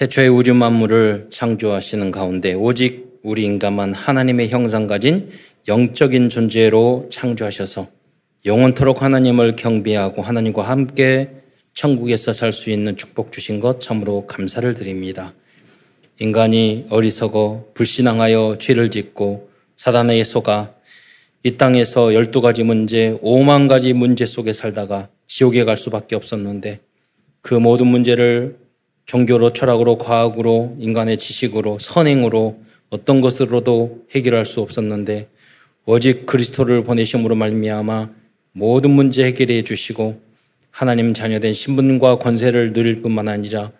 태초에 우주 만물을 창조하시는 가운데 오직 우리 인간만 하나님의 형상 가진 영적인 존재로 창조하셔서 영원토록 하나님을 경배하고 하나님과 함께 천국에서 살 수 있는 축복 주신 것 참으로 감사를 드립니다. 인간이 어리석어 불신앙하여 죄를 짓고 사단에 속아 이 땅에서 열두 가지 문제, 오만 가지 문제 속에 살다가 지옥에 갈 수밖에 없었는데 그 모든 문제를 종교로, 철학으로, 과학으로, 인간의 지식으로, 선행으로 어떤 것으로도 해결할 수 없었는데 오직 그리스도를 보내심으로 말미암아 모든 문제 해결해 주시고 하나님 자녀된 신분과 권세를 누릴 뿐만 아니라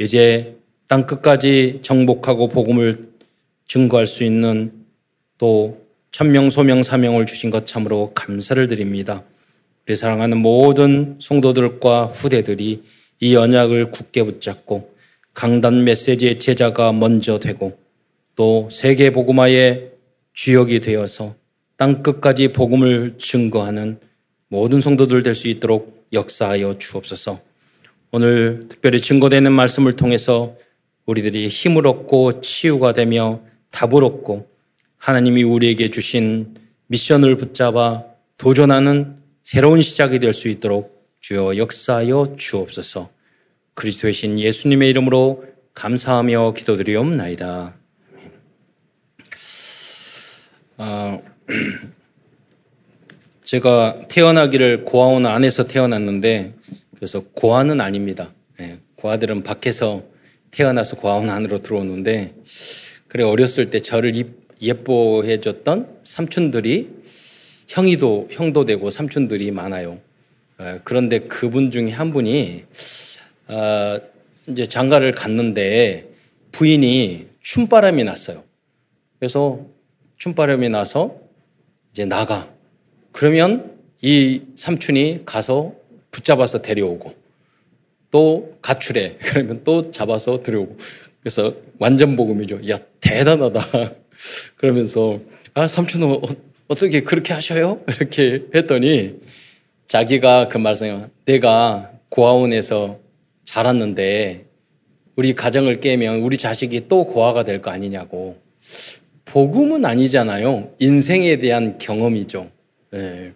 이제 땅 끝까지 정복하고 복음을 증거할 수 있는 또 천명, 소명, 사명을 주신 것 참으로 감사를 드립니다. 우리 사랑하는 모든 성도들과 후대들이 이 언약을 굳게 붙잡고 강단 메시지의 제자가 먼저 되고 또 세계 복음화의 주역이 되어서 땅 끝까지 복음을 증거하는 모든 성도들 될 수 있도록 역사하여 주옵소서. 오늘 특별히 증거되는 말씀을 통해서 우리들이 힘을 얻고 치유가 되며 답을 얻고 하나님이 우리에게 주신 미션을 붙잡아 도전하는 새로운 시작이 될 수 있도록 주여 역사하여 주옵소서. 그리스도의 신 예수님의 이름으로 감사하며 기도드리옵나이다. 어, 제가 태어나기를 고아원 안에서 태어났는데 그래서 고아는 아닙니다. 네, 고아들은 밖에서 태어나서 고아원 안으로 들어오는데 그래 어렸을 때 저를 예뻐해줬던 삼촌들이 형이도 형도 되고 삼촌들이 많아요. 어, 그런데 그분 중에 한 분이 어, 이제 장가를 갔는데 부인이 춤바람이 났어요. 그래서 춤바람이 나서 이제 나가. 그러면 이 삼촌이 가서 붙잡아서 데려오고 또 가출해. 그러면 또 잡아서 들여오고. 그래서 완전 복음이죠. 야, 대단하다. 그러면서 아, 삼촌은 어, 어떻게 그렇게 하셔요? 이렇게 했더니 자기가 그 말씀을 내가 고아원에서 자랐는데 우리 가정을 깨면 우리 자식이 또 고아가 될 거 아니냐고. 복음은 아니잖아요. 인생에 대한 경험이죠. 네.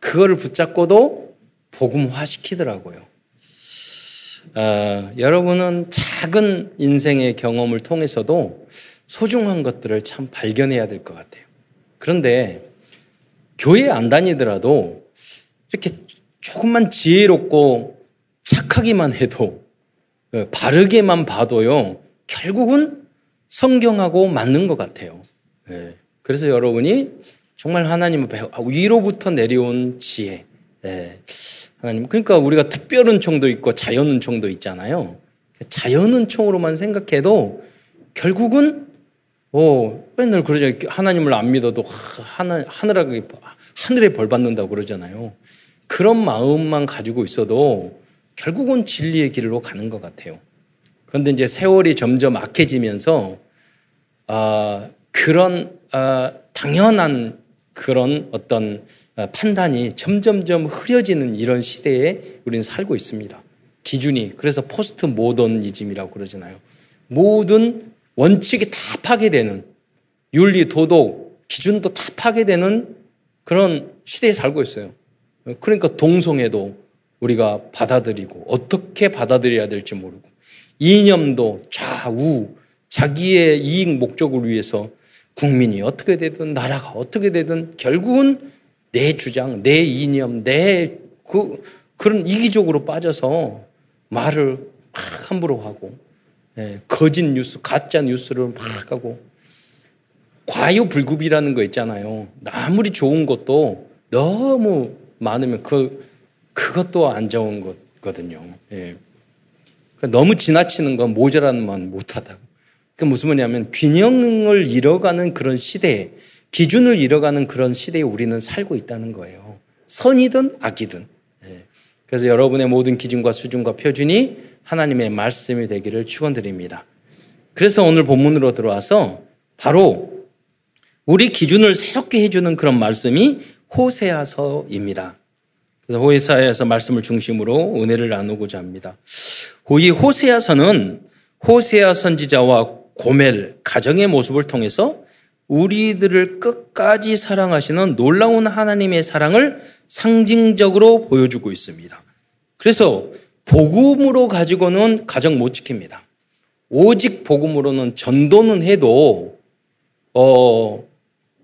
그거를 붙잡고도 복음화 시키더라고요. 어, 여러분은 작은 인생의 경험을 통해서도 소중한 것들을 참 발견해야 될 것 같아요. 그런데 교회 안 다니더라도 이렇게 조금만 지혜롭고 착하기만 해도 어, 바르게만 봐도요 결국은 성경하고 맞는 것 같아요. 예. 그래서 여러분이 정말 하나님 앞에 위로부터 내려온 지혜. 예. 하나님. 그러니까 우리가 특별 은총도 있고 자연 은총도 있잖아요. 자연 은총으로만 생각해도 결국은 어, 맨날 그러죠. 하나님을 안 믿어도 하늘, 하늘에 벌 받는다고 그러잖아요. 그런 마음만 가지고 있어도 결국은 진리의 길로 가는 것 같아요. 그런데 이제 세월이 점점 악해지면서 아, 그런 아, 당연한 그런 어떤 아, 판단이 점점점 흐려지는 이런 시대에 우리는 살고 있습니다. 기준이 그래서 포스트 모더니즘이라고 그러잖아요. 모든 원칙이 다 파괴되는 윤리, 도덕, 기준도 다 파괴되는 그런 시대에 살고 있어요. 그러니까 동성애도 우리가 받아들이고 어떻게 받아들여야 될지 모르고 이념도 좌우 자기의 이익 목적을 위해서 국민이 어떻게 되든 나라가 어떻게 되든 결국은 내 주장, 내 이념, 내 그, 그런 이기적으로 빠져서 말을 막 함부로 하고 예, 거짓 뉴스, 가짜 뉴스를 막 하고 과유불급이라는 거 있잖아요. 아무리 좋은 것도 너무 많으면 그 그것도 안 좋은 거거든요. 예. 그러니까 너무 지나치는 건 모자라는 만 못하다. 그 무슨 말이냐면 균형을 잃어가는 그런 시대에 기준을 잃어가는 그런 시대에 우리는 살고 있다는 거예요. 선이든 악이든. 예. 그래서 여러분의 모든 기준과 수준과 표준이 하나님의 말씀이 되기를 축원드립니다. 그래서 오늘 본문으로 들어와서 바로 우리 기준을 새롭게 해주는 그런 말씀이 호세아서입니다. 그래서 호세아서 말씀을 중심으로 은혜를 나누고자 합니다. 이 호세아서는 호세아 선지자와 고멜 가정의 모습을 통해서 우리들을 끝까지 사랑하시는 놀라운 하나님의 사랑을 상징적으로 보여주고 있습니다. 그래서 복음으로 가지고는 가정 못 지킵니다. 오직 복음으로는 전도는 해도 어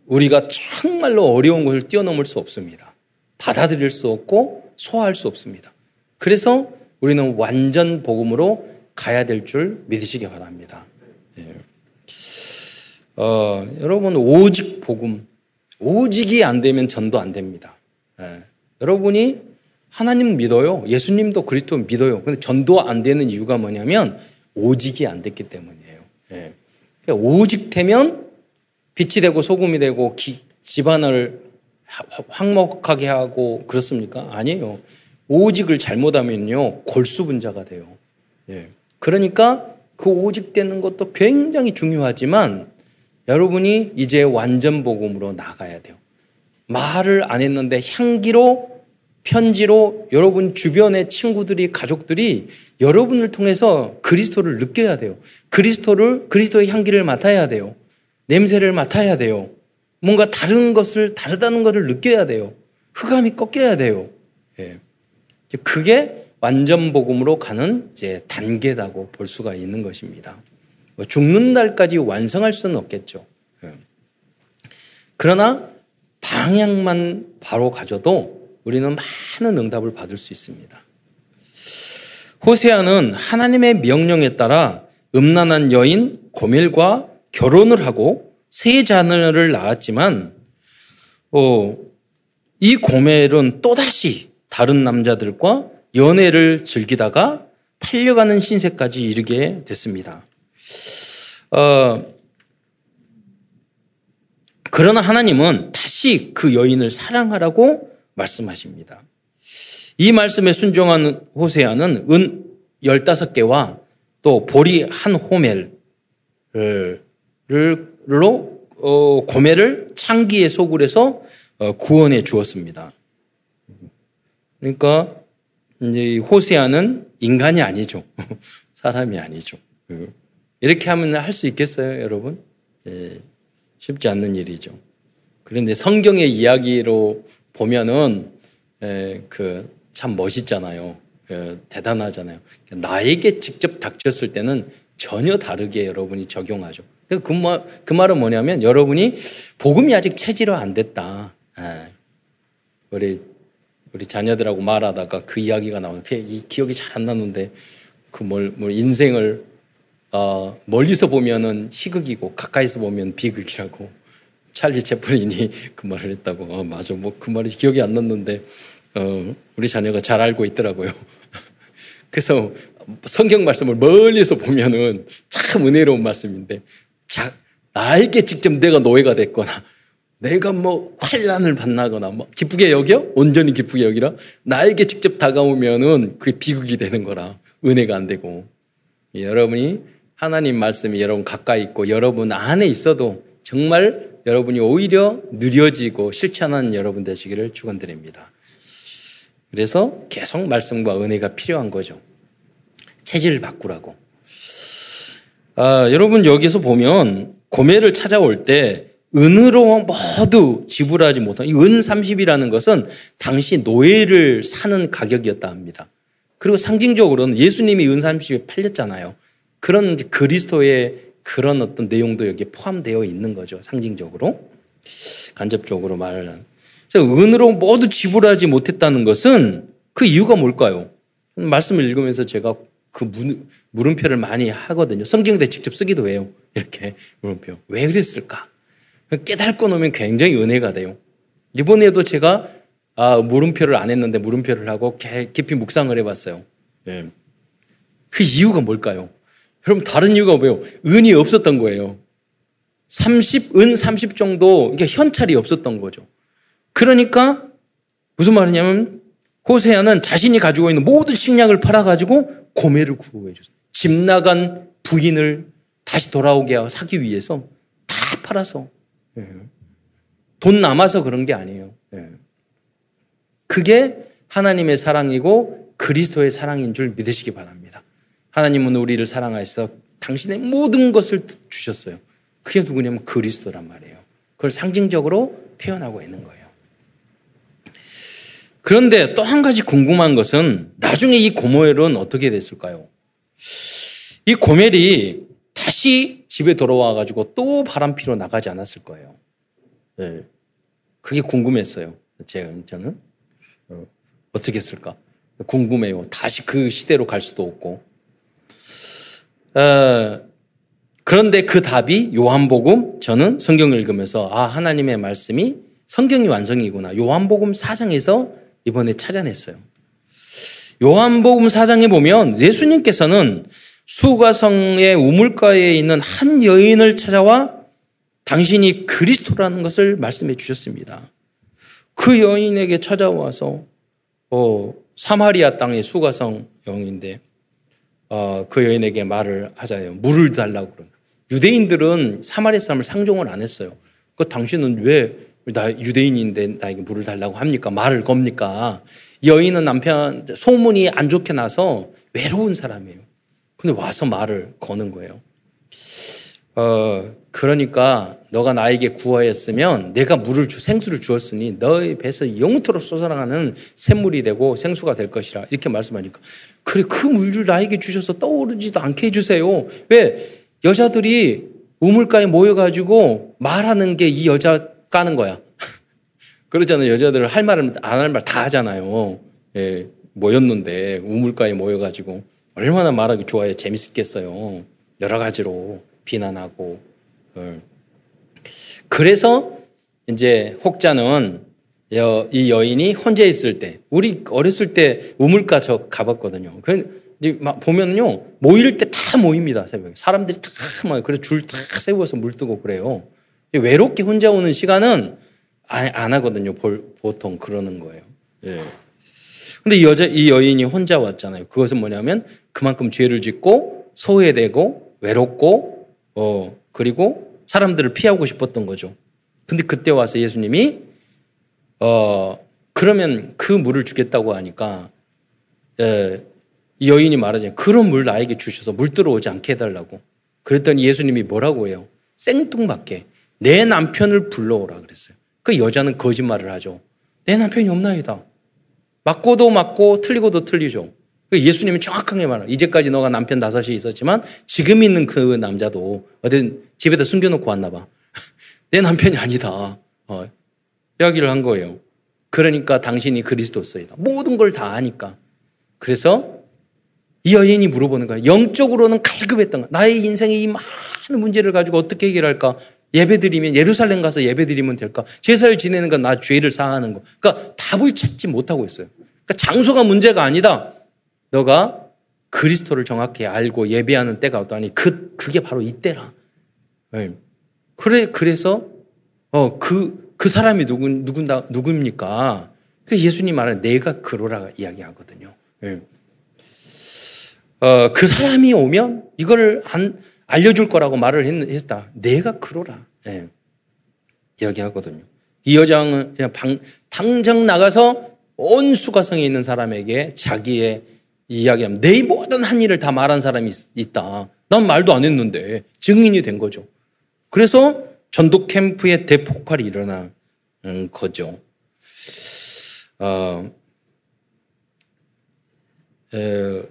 우리가 정말로 어려운 것을 뛰어넘을 수 없습니다. 받아들일 수 없고 소화할 수 없습니다. 그래서 우리는 완전 복음으로 가야 될 줄 믿으시기 바랍니다. 예. 어, 여러분 오직 복음, 오직이 안 되면 전도 안 됩니다. 예. 여러분이 하나님 믿어요. 예수님도 그리스도 믿어요. 근데 전도 안 되는 이유가 뭐냐면 오직이 안 됐기 때문이에요. 예. 그러니까 오직 되면 빛이 되고 소금이 되고 기, 집안을 황목하게 하고 그렇습니까? 아니에요. 오직을 잘못하면요 골수분자가 돼요. 예. 그러니까 그 오직 되는 것도 굉장히 중요하지만 여러분이 이제 완전 복음으로 나가야 돼요. 말을 안 했는데 향기로 편지로 여러분 주변의 친구들이 가족들이 여러분을 통해서 그리스도를 느껴야 돼요. 그리스도를 그리스도의 향기를 맡아야 돼요. 냄새를 맡아야 돼요. 뭔가 다른 것을 다르다는 것을 느껴야 돼요. 흑암이 꺾여야 돼요. 예. 그게 완전 복음으로 가는 이제 단계다고 볼 수가 있는 것입니다. 뭐 죽는 날까지 완성할 수는 없겠죠. 예. 그러나 방향만 바로 가져도 우리는 많은 응답을 받을 수 있습니다. 호세아는 하나님의 명령에 따라 음란한 여인 고멜과 결혼을 하고 세 자녀를 낳았지만 어, 이 고멜은 또다시 다른 남자들과 연애를 즐기다가 팔려가는 신세까지 이르게 됐습니다. 어, 그러나 하나님은 다시 그 여인을 사랑하라고 말씀하십니다. 이 말씀에 순종한 호세아는 은 15개와 또 보리 한 호멜 로 어, 고매를 창기에 소굴해서 어, 구원해 주었습니다. 그러니까 이제 호세아는 인간이 아니죠. 사람이 아니죠. 이렇게 하면 할 수 있겠어요, 여러분? 예, 쉽지 않는 일이죠. 그런데 성경의 이야기로 보면은 예, 그참 멋있잖아요. 예, 대단하잖아요. 나에게 직접 닥쳤을 때는 전혀 다르게 여러분이 적용하죠. 그, 말, 그 말은 뭐냐면 여러분이 복음이 아직 체질화 안 됐다. 예. 우리 우리 자녀들하고 말하다가 그 이야기가 나오는 이 기억이 잘 안 나는데 그 뭘 뭘 인생을 어, 멀리서 보면은 희극이고 가까이서 보면 비극이라고 찰리 채플린이 그 말을 했다고 어, 맞아 뭐 그 말이 기억이 안 났는데 어, 우리 자녀가 잘 알고 있더라고요. 그래서 성경 말씀을 멀리서 보면은 참 은혜로운 말씀인데 자, 나에게 직접 내가 노예가 됐거나 내가 뭐 환란을 만나거나 뭐 기쁘게 여겨 온전히 기쁘게 여기라 나에게 직접 다가오면은 그게 비극이 되는 거라 은혜가 안 되고 예, 여러분이 하나님 말씀이 여러분 가까이 있고 여러분 안에 있어도 정말 여러분이 오히려 느려지고 실천하는 여러분 되시기를 축원드립니다. 그래서 계속 말씀과 은혜가 필요한 거죠. 체질을 바꾸라고. 아, 여러분 여기서 보면 고매를 찾아올 때 은으로 모두 지불하지 못한 이 은 30이라는 것은 당시 노예를 사는 가격이었다 합니다. 그리고 상징적으로는 예수님이 은 30에 팔렸잖아요. 그런 그리스도의 그런 어떤 내용도 여기에 포함되어 있는 거죠. 상징적으로. 간접적으로 말하는. 은으로 모두 지불하지 못했다는 것은 그 이유가 뭘까요? 말씀을 읽으면서 제가 그 물음표를 많이 하거든요. 성경대 직접 쓰기도 해요. 이렇게 물음표. 왜 그랬을까? 깨닫고 놓으면 굉장히 은혜가 돼요. 이번에도 제가 아, 물음표를 안 했는데 물음표를 하고 깊이 묵상을 해봤어요. 예. 그 이유가 뭘까요? 여러분 다른 이유가 뭐예요? 은이 없었던 거예요. 30, 은 30 정도 그러니까 현찰이 없었던 거죠. 그러니까 무슨 말이냐면 호세아는 자신이 가지고 있는 모든 식량을 팔아가지고 고매를 구해 줬어요. 집 나간 부인을 다시 돌아오게 하고 사기 위해서 다 팔아서 예. 돈 남아서 그런 게 아니에요. 예. 그게 하나님의 사랑이고 그리스도의 사랑인 줄 믿으시기 바랍니다. 하나님은 우리를 사랑하셔서 당신의 모든 것을 주셨어요. 그게 누구냐면 그리스도란 말이에요. 그걸 상징적으로 표현하고 있는 거예요. 그런데 또 한 가지 궁금한 것은 나중에 이 고모엘은 어떻게 됐을까요? 이 고멜이 다시 집에 돌아와 가지고 또 바람피러 나가지 않았을 거예요. 네. 그게 궁금했어요. 제가 저는 어, 떻게 했을까? 궁금해요. 다시 그 시대로 갈 수도 없고. 어, 그런데 그 답이 요한복음 저는 성경을 읽으면서 아 하나님의 말씀이 성경이 완성이구나. 요한복음 4장에서 이번에 찾아냈어요. 요한복음 4장에 보면 예수님께서는 수가성의 우물가에 있는 한 여인을 찾아와 당신이 그리스도라는 것을 말씀해 주셨습니다. 그 여인에게 찾아와서 어, 사마리아 땅의 수가성 여인인데 어, 그 여인에게 말을 하잖아요. 물을 달라고 그런. 유대인들은 사마리아 사람을 상종을 안 했어요. 그 당신은 왜 나 유대인인데 나에게 물을 달라고 합니까? 말을 겁니까? 여인은 남편 소문이 안 좋게 나서 외로운 사람이에요. 근데 와서 말을 거는 거예요. 어, 그러니까 너가 나에게 구하였으면 내가 물을 주, 생수를 주었으니 너의 배에서 영토록 솟아나가는 샘물이 되고 생수가 될 것이라 이렇게 말씀하니까 그래 그 물을 나에게 주셔서 떠오르지도 않게 해주세요. 왜 여자들이 우물가에 모여가지고 말하는 게 이 여자 까는 거야. 그러잖아요. 여자들 할 말을 안할 말 다 하잖아요. 예, 모였는데 우물가에 모여가지고 얼마나 말하기 좋아해 재밌겠어요. 여러 가지로 비난하고. 어. 그래서 이제 혹자는 이 여인이 혼자 있을 때, 우리 어렸을 때 우물가 저 가봤거든요. 그 이제 막 보면은요 모일 때 다 모입니다 새벽에 사람들이 다 모여 그래서 줄 다 세워서 물 뜨고 그래요. 외롭게 혼자 오는 시간은 안 하거든요. 보통 그러는 거예요. 예. 근데 이 여자, 이 여인이 혼자 왔잖아요. 그것은 뭐냐면 그만큼 죄를 짓고 소외되고 외롭고, 어, 그리고 사람들을 피하고 싶었던 거죠. 근데 그때 와서 예수님이, 어, 그러면 그 물을 주겠다고 하니까, 예, 이 여인이 말하잖아요. 그런 물 나에게 주셔서 물 들어오지 않게 해달라고. 그랬더니 예수님이 뭐라고 해요? 생뚱맞게 내 남편을 불러오라 그랬어요. 그 여자는 거짓말을 하죠. 내 남편이 없나이다. 맞고도 맞고 틀리고도 틀리죠. 그 예수님이 정확하게 말해요. 이제까지 너가 남편 다섯이 있었지만 지금 있는 그 남자도 어딘 집에다 숨겨놓고 왔나 봐. 내 남편이 아니다. 어, 이야기를 한 거예요. 그러니까 당신이 그리스도서이다. 모든 걸 다 아니까. 그래서 이 여인이 물어보는 거야. 영적으로는 갈급했던 거야. 나의 인생의 이 많은 문제를 가지고 어떻게 해결할까? 예배드리면 예루살렘 가서 예배드리면 될까? 제사를 지내는 건 나 죄를 사하는 거. 그러니까 답을 찾지 못하고 있어요. 그러니까 장소가 문제가 아니다. 너가 그리스도를 정확히 알고 예배하는 때가 어떠하니 그 그게 바로 이때라. 네. 그래 그래서 어 그그 그 사람이 누구 누군다 누굽니까? 그 예수님 말은 내가 그로라 이야기하거든요. 네. 어, 그 사람이 오면 이걸 안 알려줄 거라고 말을 했, 다 내가 그러라. 예. 이야기하거든요. 이 여장은 그냥 방, 당장 나가서 온 수가성에 있는 사람에게 자기의 이야기하면 내 모든 한 일을 다 말한 사람이 있, 다난 말도 안 했는데 증인이 된 거죠. 그래서 전도 캠프의 대폭발이 일어난 거죠. 어, 에,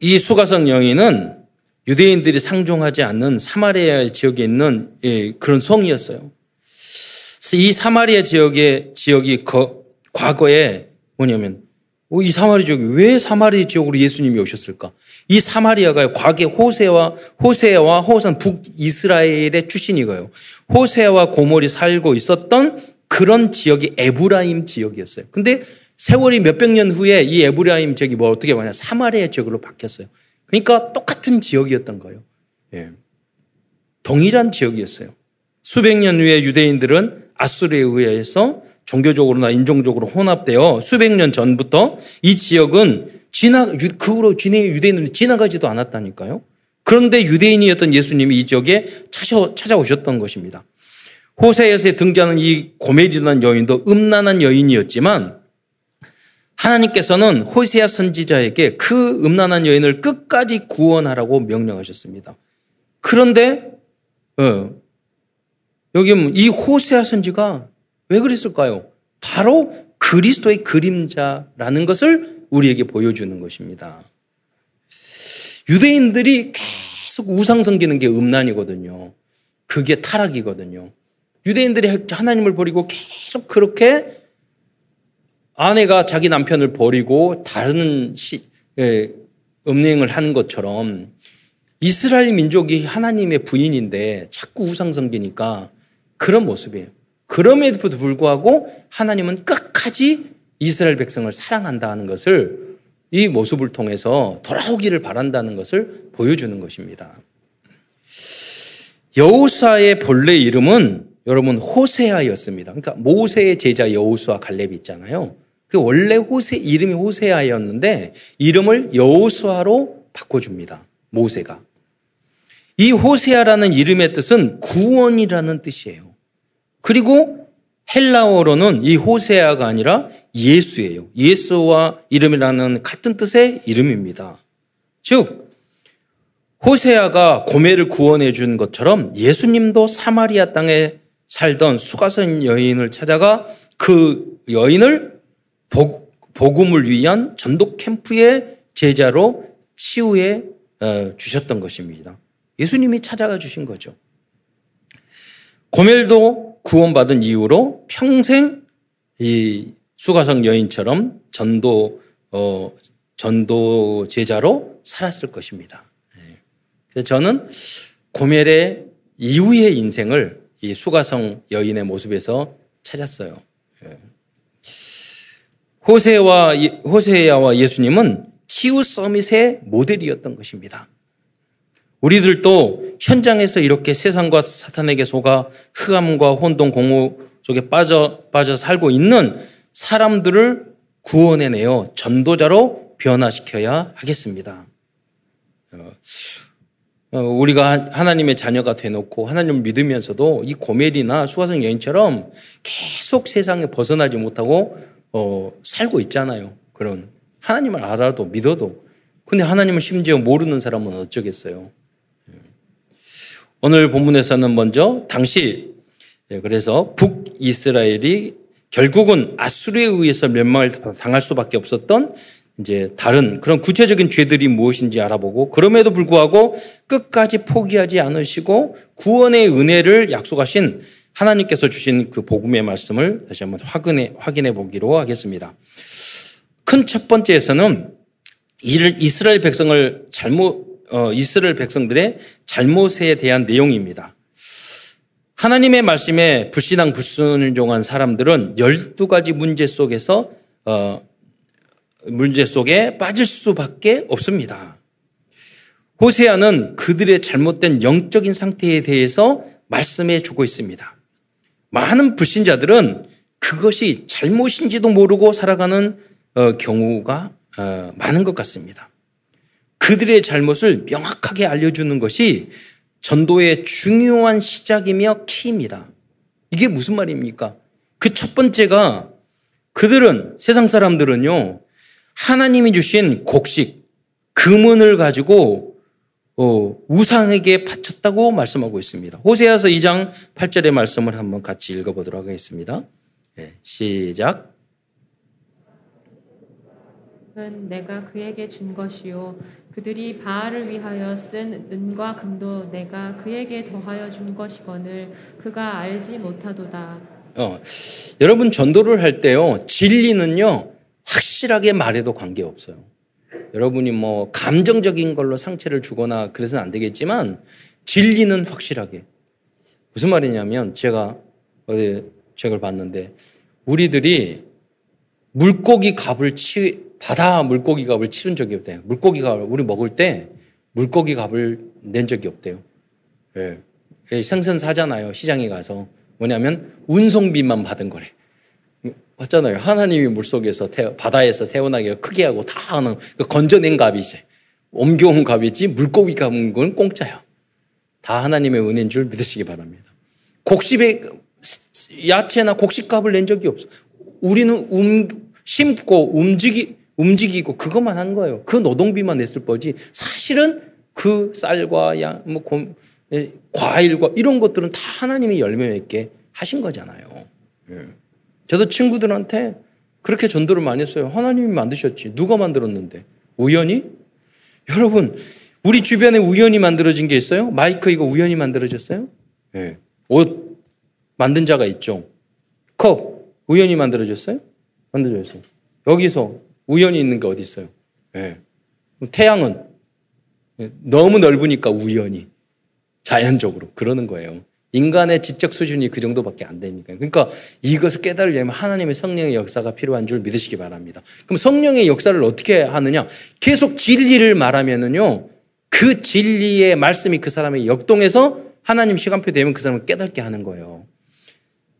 이 수가성 여인은 유대인들이 상종하지 않는 사마리아 지역에 있는 예, 그런 성이었어요. 이 사마리아 지역의 지역이 거, 과거에 뭐냐면 어, 이 사마리아 지역이 왜 사마리아 지역으로 예수님이 오셨을까? 이 사마리아가 과거 호세와 호세와 호산 북이스라엘의 출신이고요. 호세와 고몰이 살고 있었던 그런 지역이 에브라임 지역이었어요. 근데 세월이 몇백 년 후에 이 에브라임 지역이 뭐 어떻게 말냐 사마리아 지역으로 바뀌었어요. 그러니까 똑같은 지역이었던 거예요. 예. 동일한 지역이었어요. 수백 년 후에 유대인들은 아수르에 의해서 종교적으로나 인종적으로 혼합되어 수백 년 전부터 이 지역은 지나 그 후로 유대인들은 지나가지도 않았다니까요. 그런데 유대인이었던 예수님이 이 지역에 찾아오셨던 것입니다. 호세에서 등장하는 이 고멜이라는 여인도 음란한 여인이었지만 하나님께서는 호세아 선지자에게 그 음란한 여인을 끝까지 구원하라고 명령하셨습니다. 그런데 어, 여기 이 호세아 선지가 왜 그랬을까요? 바로 그리스도의 그림자라는 것을 우리에게 보여주는 것입니다. 유대인들이 계속 우상 섬기는 게 음란이거든요. 그게 타락이거든요. 유대인들이 하나님을 버리고 계속 그렇게 아내가 자기 남편을 버리고 다른 시, 예, 음행을 하는 것처럼 이스라엘 민족이 하나님의 부인인데 자꾸 우상 섬기니까 그런 모습이에요. 그럼에도 불구하고 하나님은 끝까지 이스라엘 백성을 사랑한다는 것을 이 모습을 통해서 돌아오기를 바란다는 것을 보여주는 것입니다. 여우사의 본래 이름은 여러분 호세아였습니다. 그러니까 모세의 제자 여우수와 갈렙이 있잖아요. 그 원래 호세 이름이 호세아였는데 이름을 여우수아로 바꿔줍니다. 모세가. 이 호세아라는 이름의 뜻은 구원이라는 뜻이에요. 그리고 헬라어로는 이 호세아가 아니라 예수예요. 예수와 이름이라는 같은 뜻의 이름입니다. 즉, 호세아가 고매를 구원해 준 것처럼 예수님도 사마리아 땅에 살던 수가선 여인을 찾아가 그 여인을 복음을 위한 전도 캠프의 제자로 치유해 어, 주셨던 것입니다. 예수님이 찾아가 주신 거죠. 고멜도 구원받은 이후로 평생 이 수가성 여인처럼 전도 어, 전도 제자로 살았을 것입니다. 예. 그래서 저는 고멜의 이후의 인생을 이 수가성 여인의 모습에서 찾았어요. 예. 호세와 호세야와 예수님은 치유 서밋의 모델이었던 것입니다. 우리들도 현장에서 이렇게 세상과 사탄에게 속아 흑암과 혼동 공허 속에 빠져 빠져 살고 있는 사람들을 구원해내어 전도자로 변화시켜야 하겠습니다. 어, 어, 우리가 하나님의 자녀가 되놓고 하나님을 믿으면서도 이 고멜이나 수화성 여인처럼 계속 세상에 벗어나지 못하고 어, 살고 있잖아요. 그런 하나님을 알아도 믿어도 근데 하나님을 심지어 모르는 사람은 어쩌겠어요. 오늘 본문에서는 먼저 당시 예, 그래서 북이스라엘이 결국은 아수르에 의해서 멸망을 당할 수밖에 없었던 이제 다른 그런 구체적인 죄들이 무엇인지 알아보고 그럼에도 불구하고 끝까지 포기하지 않으시고 구원의 은혜를 약속하신 하나님께서 주신 그 복음의 말씀을 다시 한번 확인해, 확인해 보기로 하겠습니다. 큰 첫 번째에서는 이스라엘 백성을 잘못 어, 이스라엘 백성들의 잘못에 대한 내용입니다. 하나님의 말씀에 불신앙 불순종한 사람들은 12가지 문제 속에서 어, 문제 속에 빠질 수밖에 없습니다. 호세아는 그들의 잘못된 영적인 상태에 대해서 말씀해 주고 있습니다. 많은 불신자들은 그것이 잘못인지도 모르고 살아가는 어, 경우가 어, 많은 것 같습니다. 그들의 잘못을 명확하게 알려주는 것이 전도의 중요한 시작이며 키입니다. 이게 무슨 말입니까? 그 첫 번째가 그들은, 세상 사람들은요, 하나님이 주신 곡식, 금은을 가지고 어, 우상에게 바쳤다고 말씀하고 있습니다. 호세아서 2장 8절의 말씀을 한번 같이 읽어보도록 하겠습니다. 네, 시작. 은 내가 그에게 준 것이요 그들이 바알을 위하여 쓴 은과 금도 내가 그에게 더하여 준 것이거늘 그가 알지 못하도다. 어, 여러분 전도를 할 때요 진리는요 확실하게 말해도 관계 없어요. 여러분이 뭐 감정적인 걸로 상처를 주거나 그래서는 안 되겠지만 진리는 확실하게 무슨 말이냐면 제가 어디 책을 봤는데 우리들이 물고기 값을 치 바다 물고기 값을 치른 적이 없대요. 물고기 값을 우리 먹을 때 물고기 값을 낸 적이 없대요. 예. 생선 사잖아요. 시장에 가서 뭐냐면 운송비만 받은 거래. 맞잖아요. 하나님이 물속에서 태, 바다에서 태어나게 크게 하고 다 하는 그 건져낸 값이지. 옮겨온 값이지 물고기 값은 건 공짜야. 다 하나님의 은혜인 줄 믿으시기 바랍니다. 곡식의 야채나 곡식값을 낸 적이 없어. 우리는 움, 심고 움직이, 움직이고 그것만 한 거예요. 그 노동비만 냈을 거지 사실은 그 쌀과 양, 뭐, 곰, 예, 과일과 이런 것들은 다 하나님이 열매 맺게 하신 거잖아요. 예. 저도 친구들한테 그렇게 전도를 많이 했어요. 하나님이 만드셨지. 누가 만들었는데? 우연히? 여러분, 우리 주변에 우연히 만들어진 게 있어요? 마이크 이거 우연히 만들어졌어요? 네. 옷 만든 자가 있죠. 컵 우연히 만들어졌어요? 만들어졌어요. 여기서 우연히 있는 게 어디 있어요? 네. 태양은 예. 너무 넓으니까 우연히 자연적으로 그러는 거예요. 인간의 지적 수준이 그 정도밖에 안 되니까. 그러니까 이것을 깨달으려면 하나님의 성령의 역사가 필요한 줄 믿으시기 바랍니다. 그럼 성령의 역사를 어떻게 하느냐? 계속 진리를 말하면은요, 그 진리의 말씀이 그 사람의 역동해서 하나님 시간표 되면 그 사람을 깨닫게 하는 거예요.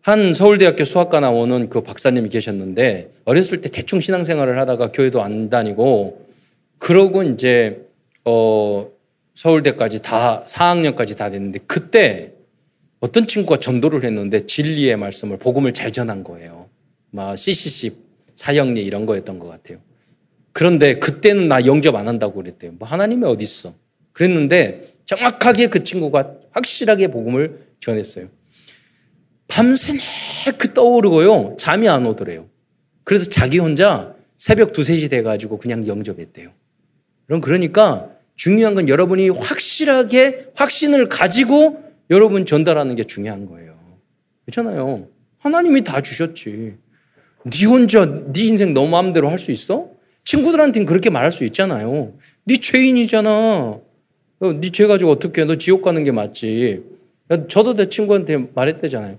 한 서울대학교 수학과 나오는 그 박사님이 계셨는데, 어렸을 때 대충 신앙생활을 하다가 교회도 안 다니고, 그러고 이제, 어, 서울대까지 다, 4학년까지 다 됐는데, 그때 어떤 친구가 전도를 했는데 진리의 말씀을 복음을 잘 전한 거예요. 막 CCC 사형리 이런 거였던 것 같아요. 그런데 그때는 나 영접 안 한다고 그랬대요. 뭐 하나님이 어디 있어? 그랬는데 정확하게 그 친구가 확실하게 복음을 전했어요. 밤새 그 떠오르고요. 잠이 안 오더래요. 그래서 자기 혼자 새벽 두세 시 돼가지고 그냥 영접했대요. 그럼 그러니까 중요한 건 여러분이 확실하게 확신을 가지고 여러분 전달하는 게 중요한 거예요. 그렇잖아요. 하나님이 다 주셨지. 네 혼자 네 인생 너 마음대로 할 수 있어? 친구들한테는 그렇게 말할 수 있잖아요. 네 죄인이잖아. 어, 네죄 가지고 어떻게 해? 너 지옥 가는 게 맞지. 저도 제 친구한테 말했대잖아요.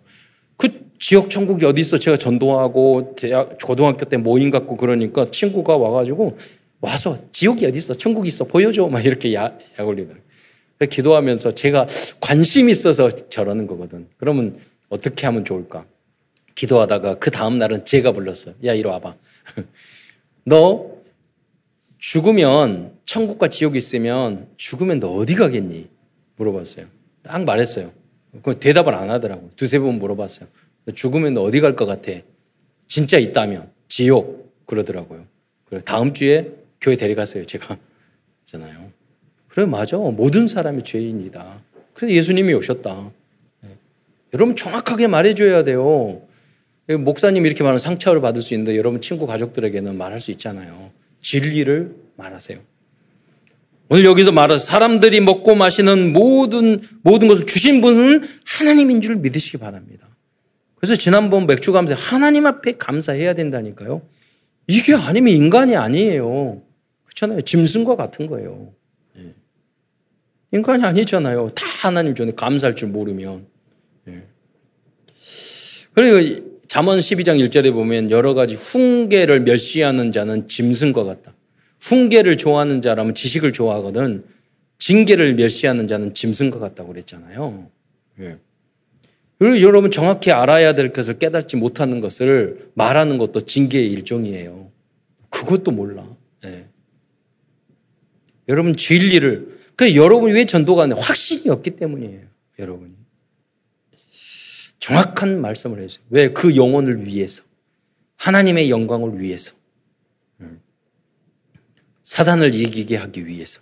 그 지역 천국이 어디 있어? 제가 전도하고 대학 고등학교 때 모임 갖고 그러니까 친구가 와가지고 와서 지옥이 어디 있어? 천국이 있어? 보여줘. 막 이렇게 약, 약 올리더라고요. 기도하면서 제가 관심 있어서 저러는 거거든. 그러면 어떻게 하면 좋을까? 기도하다가 그 다음 날은 제가 불렀어요. 야, 이리 와봐. 너 죽으면 천국과 지옥이 있으면 죽으면 너 어디 가겠니? 물어봤어요. 딱 말했어요. 그 대답을 안 하더라고. 두세 번 물어봤어요. 죽으면 너 어디 갈 것 같아? 진짜 있다면 지옥 그러더라고요. 그래 다음 주에 교회 데려갔어요. 제가. 잖아요. 그래, 맞아. 모든 사람이 죄인이다. 그래서 예수님이 오셨다. 네. 여러분 정확하게 말해줘야 돼요. 목사님 이렇게 말하면 상처를 받을 수 있는데 여러분 친구 가족들에게는 말할 수 있잖아요. 진리를 말하세요. 오늘 여기서 말하 사람들이 먹고 마시는 모든 모든 것을 주신 분은 하나님인 줄 믿으시기 바랍니다. 그래서 지난번 맥주 감사 하나님 앞에 감사해야 된다니까요. 이게 아니면 인간이 아니에요. 그렇잖아요. 짐승과 같은 거예요. 인간이 아니잖아요. 다 하나님 전에 감사할 줄 모르면. 예. 그리고 잠언 12장 1절에 보면 여러 가지 훈계를 멸시하는 자는 짐승과 같다. 훈계를 좋아하는 자라면 지식을 좋아하거든. 징계를 멸시하는 자는 짐승과 같다고 그랬잖아요. 예. 그리고 여러분 정확히 알아야 될 것을 깨닫지 못하는 것을 말하는 것도 징계의 일종이에요. 그것도 몰라. 예. 여러분 진리를 그 여러분이 왜 전도가 안 돼? 확신이 없기 때문이에요. 여러분이. 정확한 말씀을 해주세요. 왜? 그 영혼을 위해서. 하나님의 영광을 위해서. 음. 사단을 이기게 하기 위해서.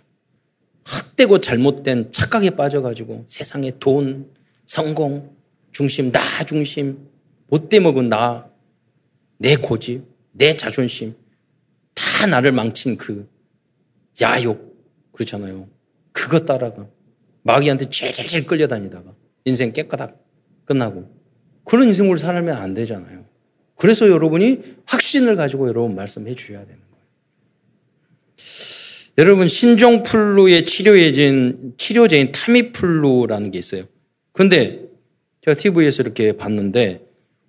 헛되고 잘못된 착각에 빠져가지고 세상에 돈, 성공, 중심, 나 중심, 못돼 먹은 나, 내 고집, 내 자존심, 다 나를 망친 그 야욕, 그렇잖아요. 그거 따라가. 마귀한테 질질질 끌려다니다가 인생 깨끗하게 끝나고 그런 인생으로 살면 안 되잖아요. 그래서 여러분이 확신을 가지고 여러분 말씀해 주셔야 되는 거예요. 여러분 신종플루의 치료제인 치료제인 타미플루라는 게 있어요. 근데 제가 TV에서 이렇게 봤는데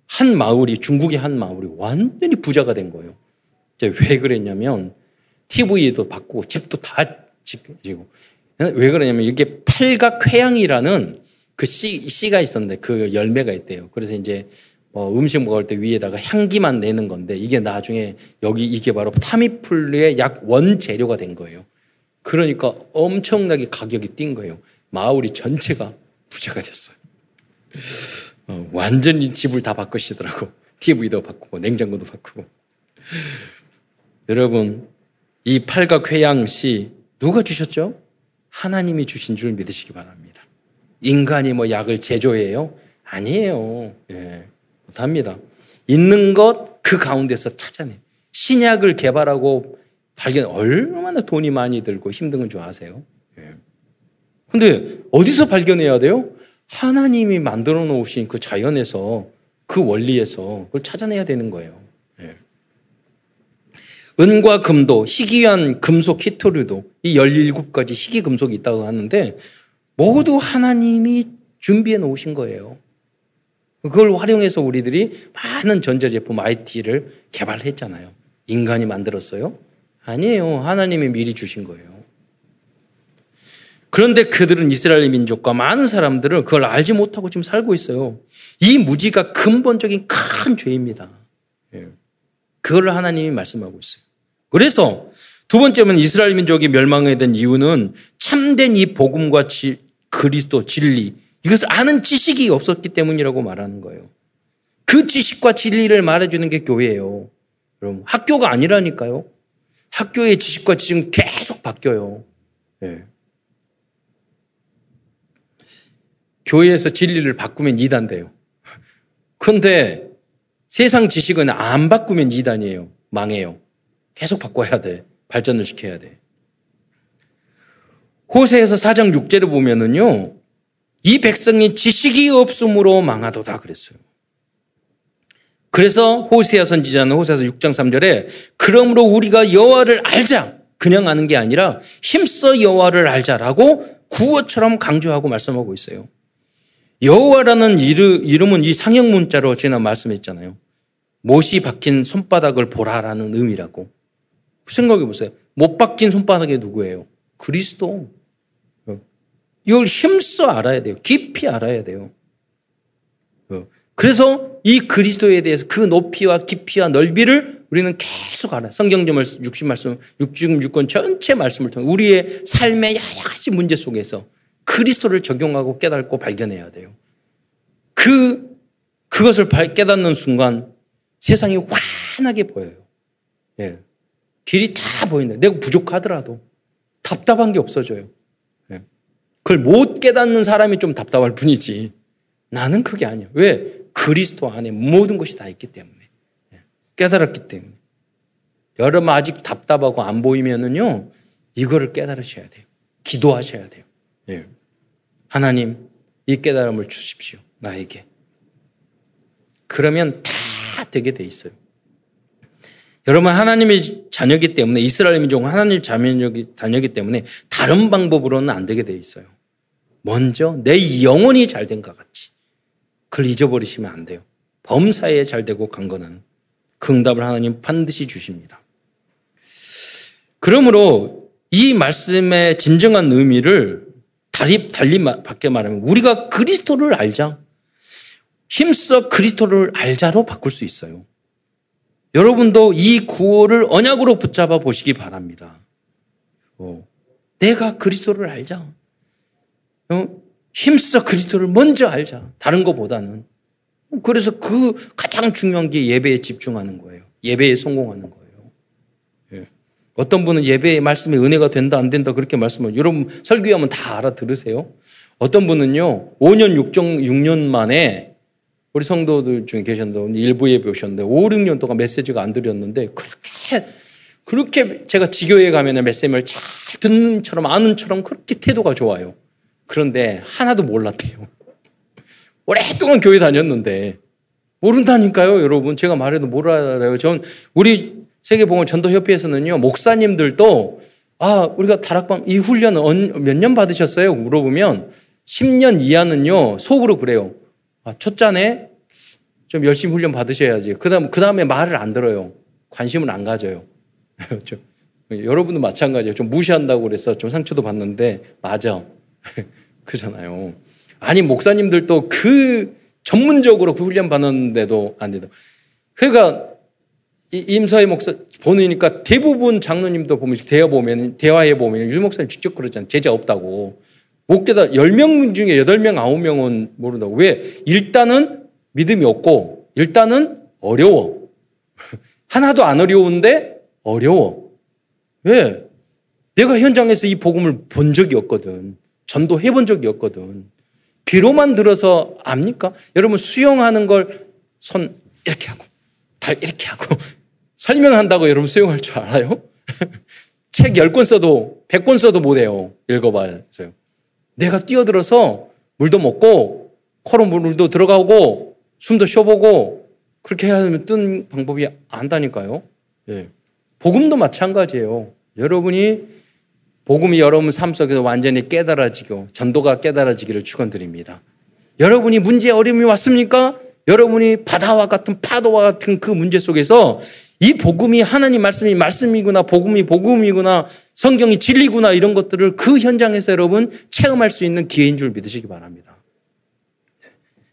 한 마을이 중국의 한 마을이 완전히 부자가 된 거예요. 왜 그랬냐면 TV도 바꾸고 집도 다 짓고 왜 그러냐면 이게 팔각회양이라는 그 씨, 씨가 있었는데 그 열매가 있대요. 그래서 이제 뭐 음식 먹을 때 위에다가 향기만 내는 건데 이게 나중에 여기 이게 바로 타미플루의 약 원재료가 된 거예요. 그러니까 엄청나게 가격이 뛴 거예요. 마을이 전체가 부자가 됐어요. 어, 완전히 집을 다 바꾸시더라고. TV도 바꾸고 냉장고도 바꾸고. 여러분, 이 팔각 회양시 누가 주셨죠? 하나님이 주신 줄 믿으시기 바랍니다. 인간이 뭐 약을 제조해요? 아니에요. 예, 못합니다. 있는 것 그 가운데서 찾아내. 신약을 개발하고 발견, 얼마나 돈이 많이 들고 힘든 건 줄 아세요? 예. 근데 어디서 발견해야 돼요? 하나님이 만들어 놓으신 그 자연에서 그 원리에서 그걸 찾아내야 되는 거예요. 예. 은과 금도 희귀한 금속 히토류도 이 17가지 희귀 금속이 있다고 하는데 모두 하나님이 준비해 놓으신 거예요. 그걸 활용해서 우리들이 많은 전자제품 IT를 개발했잖아요. 인간이 만들었어요? 아니에요. 하나님이 미리 주신 거예요. 그런데 그들은 이스라엘 민족과 많은 사람들은 그걸 알지 못하고 지금 살고 있어요. 이 무지가 근본적인 큰 죄입니다. 예. 그걸 하나님이 말씀하고 있어요. 그래서 두 번째는 이스라엘 민족이 멸망하게 된 이유는 참된 이 복음과 지, 그리스도 진리 이것을 아는 지식이 없었기 때문이라고 말하는 거예요. 그 지식과 진리를 말해주는 게 교회예요. 여러분 학교가 아니라니까요. 학교의 지식과 지식은 계속 바뀌어요. 네. 교회에서 진리를 바꾸면 이단돼요. 그런데 세상 지식은 안 바꾸면 이단이에요. 망해요. 계속 바꿔야 돼. 발전을 시켜야 돼. 호세에서 4장 6절을 보면은요, 이 백성이 지식이 없음으로 망하도다 그랬어요. 그래서 호세아 선지자는 호세아서 6장 3절에 그러므로 우리가 여호와를 알자 그냥 아는 게 아니라 힘써 여호와를 알자라고 구어처럼 강조하고 말씀하고 있어요. 여호와라는 이름은 이 상형 문자로 지난 말씀했잖아요. 못이 박힌 손바닥을 보라라는 의미라고. 생각해 보세요. 못 박힌 손바닥이 누구예요? 그리스도. 이걸 힘써 알아야 돼요. 깊이 알아야 돼요. 그래서 이 그리스도에 대해서 그 높이와 깊이와 넓이를 우리는 계속 알아. 성경점을 60 말씀, 66권 전체 말씀을 통해 우리의 삶의 여러 가지 문제 속에서 그리스도를 적용하고 깨닫고 발견해야 돼요. 그, 그것을 깨닫는 순간 세상이 환하게 보여요. 예. 길이 다 보인다. 내가 부족하더라도 답답한 게 없어져요. 예. 그걸 못 깨닫는 사람이 좀 답답할 뿐이지. 나는 그게 아니야. 왜? 그리스도 안에 모든 것이 다 있기 때문에. 예. 깨달았기 때문에. 여러분 아직 답답하고 안 보이면은요, 이거를 깨달으셔야 돼요. 기도하셔야 돼요. 예. 하나님, 이 깨달음을 주십시오. 나에게. 그러면 다 되게 돼 있어요. 여러분 하나님의 자녀기 때문에 이스라엘 민족은 하나님 자녀기 자녀기 때문에 다른 방법으로는 안 되게 돼 있어요. 먼저 내 영혼이 잘 된 것 같이 그걸 잊어버리시면 안 돼요. 범사에 잘 되고 강건한 그 응답을 하나님 반드시 주십니다. 그러므로 이 말씀의 진정한 의미를 달리, 달리 밖에 말하면 우리가 그리스도를 알자. 힘써 그리스도를 알자로 바꿀 수 있어요. 여러분도 이 구호를 언약으로 붙잡아 보시기 바랍니다. 어, 내가 그리스도를 알자. 어, 힘써 그리스도를 먼저 알자. 다른 것보다는. 그래서 그 가장 중요한 게 예배에 집중하는 거예요. 예배에 성공하는 거예요. 예. 어떤 분은 예배의 말씀에 은혜가 된다, 안 된다, 그렇게 말씀을, 여러분 설교하면 다 알아들으세요? 어떤 분은요, 5년, 6년, 6년 만에 우리 성도들 중에 계셨는데 일부 예배 오셨는데 5, 6년 동안 메시지가 안 드렸는데 그렇게 그렇게 제가 지교에 가면 메시지를 잘 듣는 처럼 아는 처럼 그렇게 태도가 좋아요. 그런데 하나도 몰랐대요. 오랫동안 교회 다녔는데 모른다니까요, 여러분. 제가 말해도 몰라요. 전 우리 세계봉헌 전도협회에서는요 목사님들도 아 우리가 다락방 이 훈련은 몇년 받으셨어요? 물어보면 10년 이하는요 속으로 그래요. 아, 첫 잔에 좀 열심히 훈련 받으셔야지. 그 다음, 그 다음에 말을 안 들어요. 관심을 안 가져요. 좀, 여러분도 마찬가지예요. 좀 무시한다고 그래서 좀 상처도 받는데, 맞아. 그잖아요. 아니, 목사님들도 그 전문적으로 그 훈련 받는데도 안 되다. 그러니까, 임서희 목사 보니까 대부분 장로님도 보면, 대화 보면, 대화해 보면, 유 목사님 직접 그러잖아요. 제자 없다고. 못 깨달아 10명 중에 8명, 9명은 모른다고. 왜? 일단은 믿음이 없고 일단은 어려워. 하나도 안 어려운데 어려워. 왜? 내가 현장에서 이 복음을 본 적이 없거든. 전도해 본 적이 없거든. 귀로만 들어서 압니까? 여러분 수영하는 걸 손 이렇게 하고 발 이렇게 하고 설명한다고 여러분 수영할 줄 알아요? 책 10권 써도 100권 써도 못 해요. 읽어봐요. 내가 뛰어들어서 물도 먹고 코로 물도 들어가고 숨도 쉬어보고 그렇게 해야 하면 뜬 방법이 안다니까요. 예. 복음도 마찬가지예요. 여러분이 복음이 여러분 삶 속에서 완전히 깨달아지고 전도가 깨달아지기를 축원드립니다. 여러분이 문제 어려움이 왔습니까? 여러분이 바다와 같은 파도와 같은 그 문제 속에서 이 복음이 하나님 말씀이 말씀이구나, 복음이 복음이구나, 성경이 진리구나 이런 것들을 그 현장에서 여러분 체험할 수 있는 기회인 줄 믿으시기 바랍니다.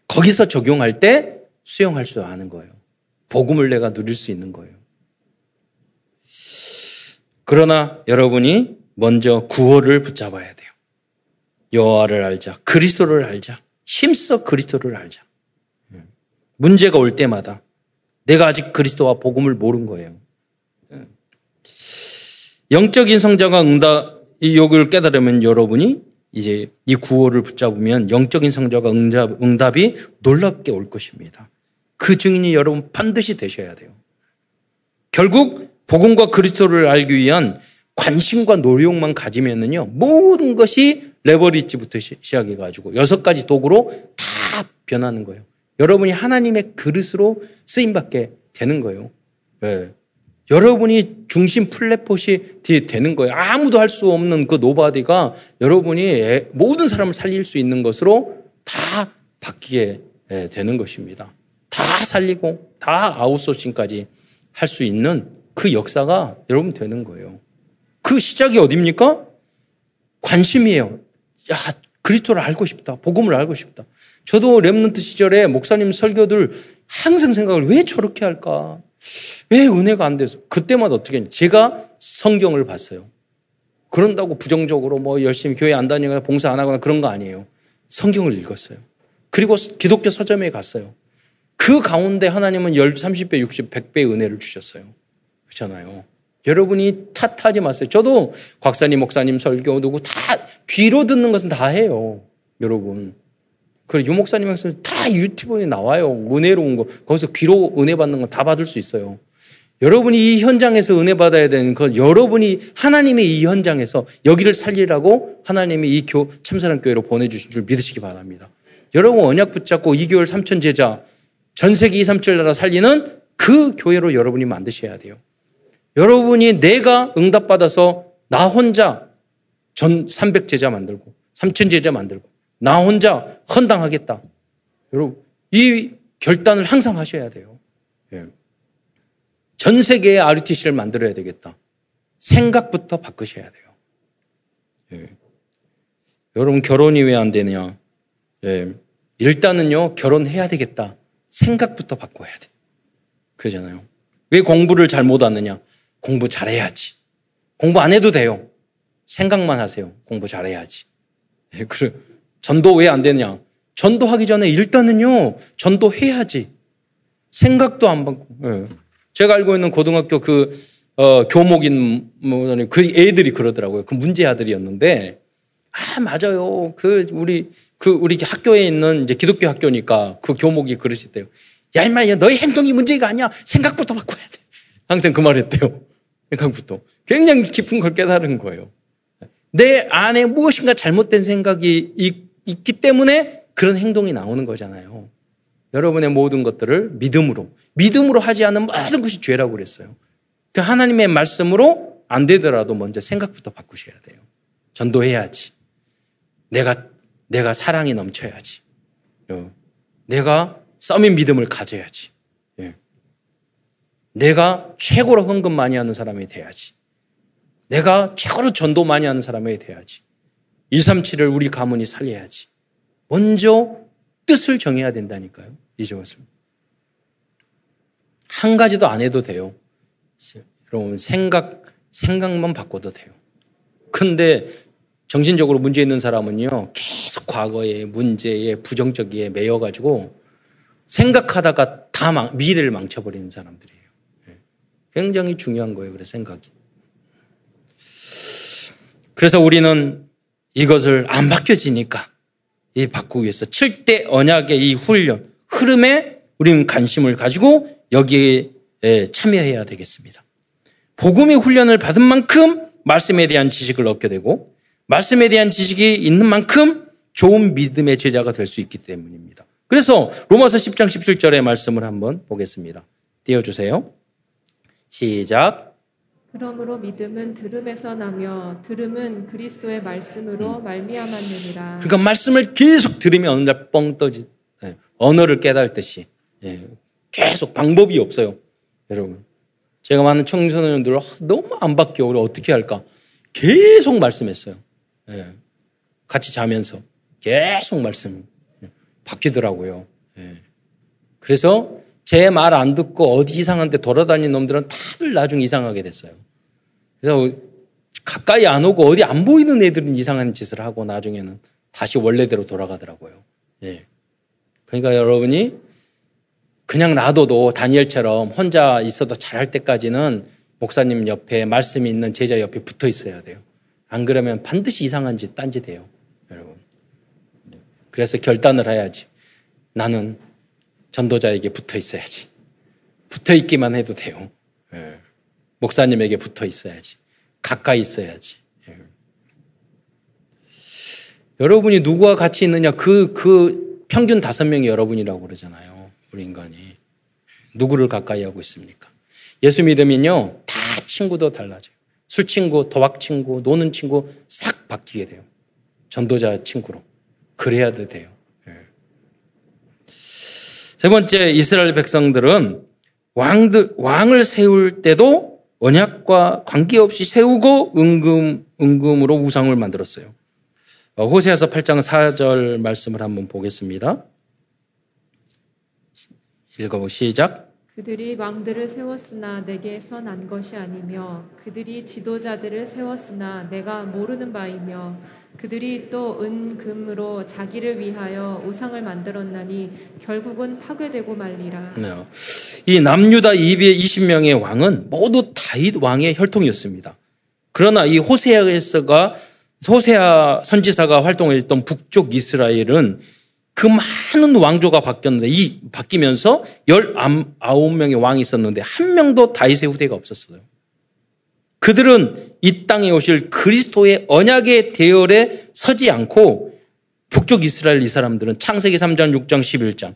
거기서 적용할 때 수용할 수 아는 거예요. 복음을 내가 누릴 수 있는 거예요. 그러나 여러분이 먼저 구호를 붙잡아야 돼요. 여호와를 알자, 그리스도를 알자, 힘써 그리스도를 알자. 문제가 올 때마다 내가 아직 그리스도와 복음을 모른 거예요. 영적인 성자가 응답 이 욕을 깨달으면 여러분이 이제 이 구호를 붙잡으면 영적인 성자가 응답, 응답이 놀랍게 올 것입니다. 그 증인이 여러분 반드시 되셔야 돼요. 결국 복음과 그리스도를 알기 위한 관심과 노력만 가지면은요 모든 것이 leverage부터 시작해가지고 여섯 가지 도구로 다 변하는 거예요. 여러분이 하나님의 그릇으로 쓰임받게 되는 거예요. 네. 여러분이 중심 플랫폼이 되는 거예요. 아무도 할 수 없는 그 nobody가 여러분이 모든 사람을 살릴 수 있는 것으로 다 바뀌게 예, 되는 것입니다. 다 살리고 다 아웃소싱까지 할 수 있는 그 역사가 여러분 되는 거예요. 그 시작이 어딥니까? 관심이에요. 야, 그리스도를 알고 싶다. 복음을 알고 싶다. 저도 랩런트 시절에 목사님 설교들 항상 생각을 왜 저렇게 할까? 왜 은혜가 안 돼서? 그때마다 어떻게 했냐. 제가 성경을 봤어요. 그런다고 부정적으로 뭐 열심히 교회 안 다니거나 봉사 안 하거나 그런 거 아니에요. 성경을 읽었어요. 그리고 기독교 서점에 갔어요. 그 가운데 하나님은 30배, 60, 100배의 은혜를 주셨어요. 그렇잖아요. 여러분이 탓하지 마세요. 저도 곽사님, 목사님 설교 누구 다 귀로 듣는 것은 다 해요. 여러분. 그래 유목사님 말씀 다 유튜브에 나와요. 은혜로운 거. 거기서 귀로 은혜 받는 건 다 받을 수 있어요. 여러분이 이 현장에서 은혜 받아야 되는 건 여러분이 하나님의 이 현장에서 여기를 살리라고 하나님이 이 교, 참사랑 교회로 보내주신 줄 믿으시기 바랍니다. 여러분 언약 붙잡고 2개월 3천 제자 전 세계 2, 3, 7 나라 살리는 그 교회로 여러분이 만드셔야 돼요. 여러분이 내가 응답받아서 나 혼자 전 300제자 만들고 3000제자 만들고 나 혼자 헌당하겠다. 여러분 이 결단을 항상 하셔야 돼요. 예. 전 세계의 RUTC를 만들어야 되겠다. 생각부터 바꾸셔야 돼요. 예. 여러분 결혼이 왜 안 되느냐? 예. 일단은요 결혼해야 되겠다. 생각부터 바꿔야 돼. 그러잖아요. 왜 공부를 잘 못하느냐? 공부 잘해야지. 공부 안 해도 돼요. 생각만 하세요. 공부 잘해야지. 예, 그래. 전도 왜 안 되느냐? 전도하기 전에 일단은요, 전도해야지. 생각도 안 받고. 예. 제가 알고 있는 고등학교 그, 어, 교목인, 뭐, 그 애들이 그러더라고요. 그 문제 아들이었는데, 아, 맞아요. 그, 우리, 그, 우리 학교에 있는 이제 기독교 학교니까 그 교목이 그러시대요. 야, 임마, 야, 너희 행동이 문제가 아니야. 생각부터 바꿔야 돼. 항상 그 말 했대요. 생각부터. 굉장히 깊은 걸 깨달은 거예요. 내 안에 무엇인가 잘못된 생각이 있, 기 때문에 그런 행동이 나오는 거잖아요. 여러분의 모든 것들을 믿음으로, 믿음으로 하지 않은 모든 것이 죄라고 그랬어요. 그 하나님의 말씀으로 안 되더라도 먼저 생각부터 바꾸셔야 돼요. 전도해야지. 내가, 내가 사랑이 넘쳐야지. 어. 내가 써민 믿음을 가져야지. 내가 최고로 헌금 많이 하는 사람이 돼야지. 내가 최고로 전도 많이 하는 사람이 돼야지. 237을 우리 가문이 살려야지. 먼저 뜻을 정해야 된다니까요. 이제 왔습니다. 한 가지도 안 해도 돼요. 여러분, 생각, 생각만 바꿔도 돼요. 근데 정신적으로 문제 있는 사람은요, 계속 과거의 문제에 부정적이에 매여가지고 생각하다가 다 망, 미래를 망쳐버리는 사람들이에요. 굉장히 중요한 거예요. 그래 생각이. 그래서 우리는 이것을 안 바뀌어지니까 이 바꾸기 위해서 7대 언약의 이 훈련, 흐름에 우리는 관심을 가지고 여기에 참여해야 되겠습니다. 복음의 훈련을 받은 만큼 말씀에 대한 지식을 얻게 되고 말씀에 대한 지식이 있는 만큼 좋은 믿음의 제자가 될 수 있기 때문입니다. 그래서 로마서 10장 17절의 말씀을 한번 보겠습니다. 띄워주세요. 시작. 그러므로 믿음은 들음에서 나며 들음은 그리스도의 말씀으로 음. 말미암았느니라. 그러니까 말씀을 계속 들으면 어느 날 뻥 떠지. 네. 언어를 깨달듯이 네. 계속 방법이 없어요, 여러분. 제가 많은 청소년들 너무 안 바뀌어 우리 어떻게 할까? 계속 말씀했어요. 네. 같이 자면서 계속 말씀 바뀌더라고요. 그래서 제 말 안 듣고 어디 이상한 데 돌아다니는 놈들은 다들 나중에 이상하게 됐어요. 그래서 가까이 안 오고 어디 안 보이는 애들은 이상한 짓을 하고 나중에는 다시 원래대로 돌아가더라고요. 예. 그러니까 여러분이 그냥 놔둬도 다니엘처럼 혼자 있어도 잘할 때까지는 목사님 옆에 말씀이 있는 제자 옆에 붙어 있어야 돼요. 안 그러면 반드시 이상한 짓, 딴짓 해요. 여러분. 그래서 결단을 해야지. 나는 전도자에게 붙어 있어야지. 붙어 있기만 해도 돼요. 예. 목사님에게 붙어 있어야지. 가까이 있어야지. 예. 여러분이 누구와 같이 있느냐, 그, 그 평균 다섯 명이 여러분이라고 그러잖아요. 우리 인간이. 누구를 가까이 하고 있습니까? 예수 믿으면요, 다 친구도 달라져요. 술 친구, 도박 친구, 노는 친구 싹 바뀌게 돼요. 전도자 친구로. 그래야 돼요. 세 번째 이스라엘 백성들은 왕들, 왕을 세울 때도 언약과 관계없이 세우고 은금, 은금으로 우상을 만들었어요. 어, 호세아서 8장 4절 말씀을 한번 보겠습니다. 읽어보 시작. 그들이 왕들을 세웠으나 내게 선한 것이 아니며 그들이 지도자들을 세웠으나 내가 모르는 바이며 그들이 또 은, 금으로 자기를 위하여 우상을 만들었나니 결국은 파괴되고 말리라. 네. 이 남유다 220명의 왕은 모두 다윗 왕의 혈통이었습니다. 그러나 이 호세아에서가 호세아 선지사가 활동했던 북쪽 이스라엘은 그 많은 왕조가 바뀌었는데 이 바뀌면서 19명의 왕이 있었는데 한 명도 다윗의 후대가 없었어요. 그들은 이 땅에 오실 그리스도의 언약의 대열에 서지 않고 북쪽 이스라엘 이 사람들은 창세기 3장, 6장, 11장,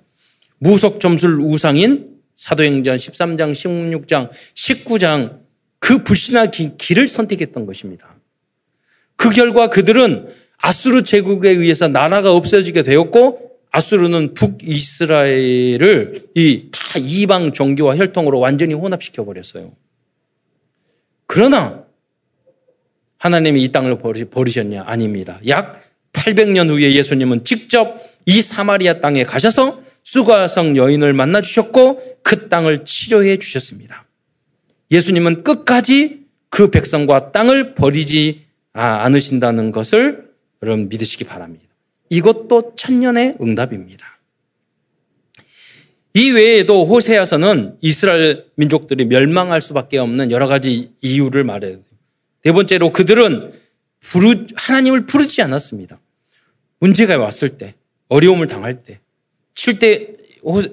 무속 점술 우상인 사도행전 13장, 16장, 19장 그 불신한 길을 선택했던 것입니다. 그 결과 그들은 아수르 제국에 의해서 나라가 없어지게 되었고 아수르는 북이스라엘을 이 다 이방 종교와 혈통으로 완전히 혼합시켜 버렸어요. 그러나 하나님이 이 땅을 버리셨냐? 아닙니다. 약 800년 후에 예수님은 직접 이 사마리아 땅에 가셔서 수가성 여인을 만나 주셨고 그 땅을 치료해 주셨습니다. 예수님은 끝까지 그 백성과 땅을 버리지 않으신다는 것을 여러분 믿으시기 바랍니다. 이것도 천년의 응답입니다. 이 외에도 호세아서는 이스라엘 민족들이 멸망할 수밖에 없는 여러 가지 이유를 말해요. 네 번째로 그들은 부르, 하나님을 부르지 않았습니다. 문제가 왔을 때, 어려움을 당할 때, 7대,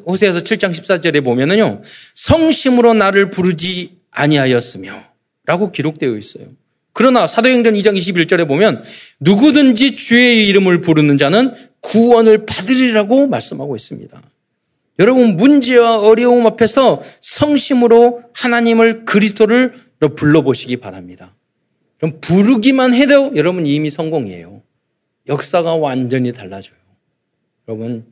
호세아서 7장 14절에 보면은요, 성심으로 나를 부르지 아니하였으며, 라고 기록되어 있어요. 그러나 사도행전 2장 21절에 보면 누구든지 주의 이름을 부르는 자는 구원을 받으리라고 말씀하고 있습니다. 여러분 문제와 어려움 앞에서 성심으로 하나님을 그리스도를 불러보시기 바랍니다. 그럼 부르기만 해도 여러분 이미 성공이에요. 역사가 완전히 달라져요. 여러분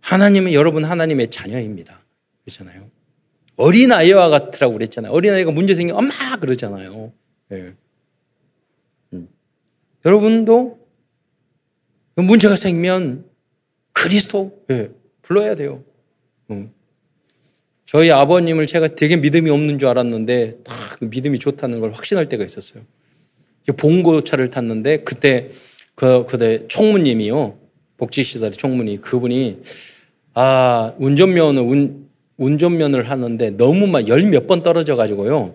하나님은 여러분 하나님의 자녀입니다. 그렇잖아요. 어린아이와 같으라고 그랬잖아요. 어린아이가 문제 생기면 엄마 그러잖아요. 네. 음. 여러분도 문제가 생기면 그리스도 네. 불러야 돼요. 음. 저희 아버님을 제가 되게 믿음이 없는 줄 알았는데 다그 믿음이 좋다는 걸 확신할 때가 있었어요. 봉고차를 탔는데 그때 그 그때 총무님이요 복지시설의 총무님 그분이 아 운전면허 운 운전면을 하는데 너무 막 열 몇 번 떨어져 가지고요.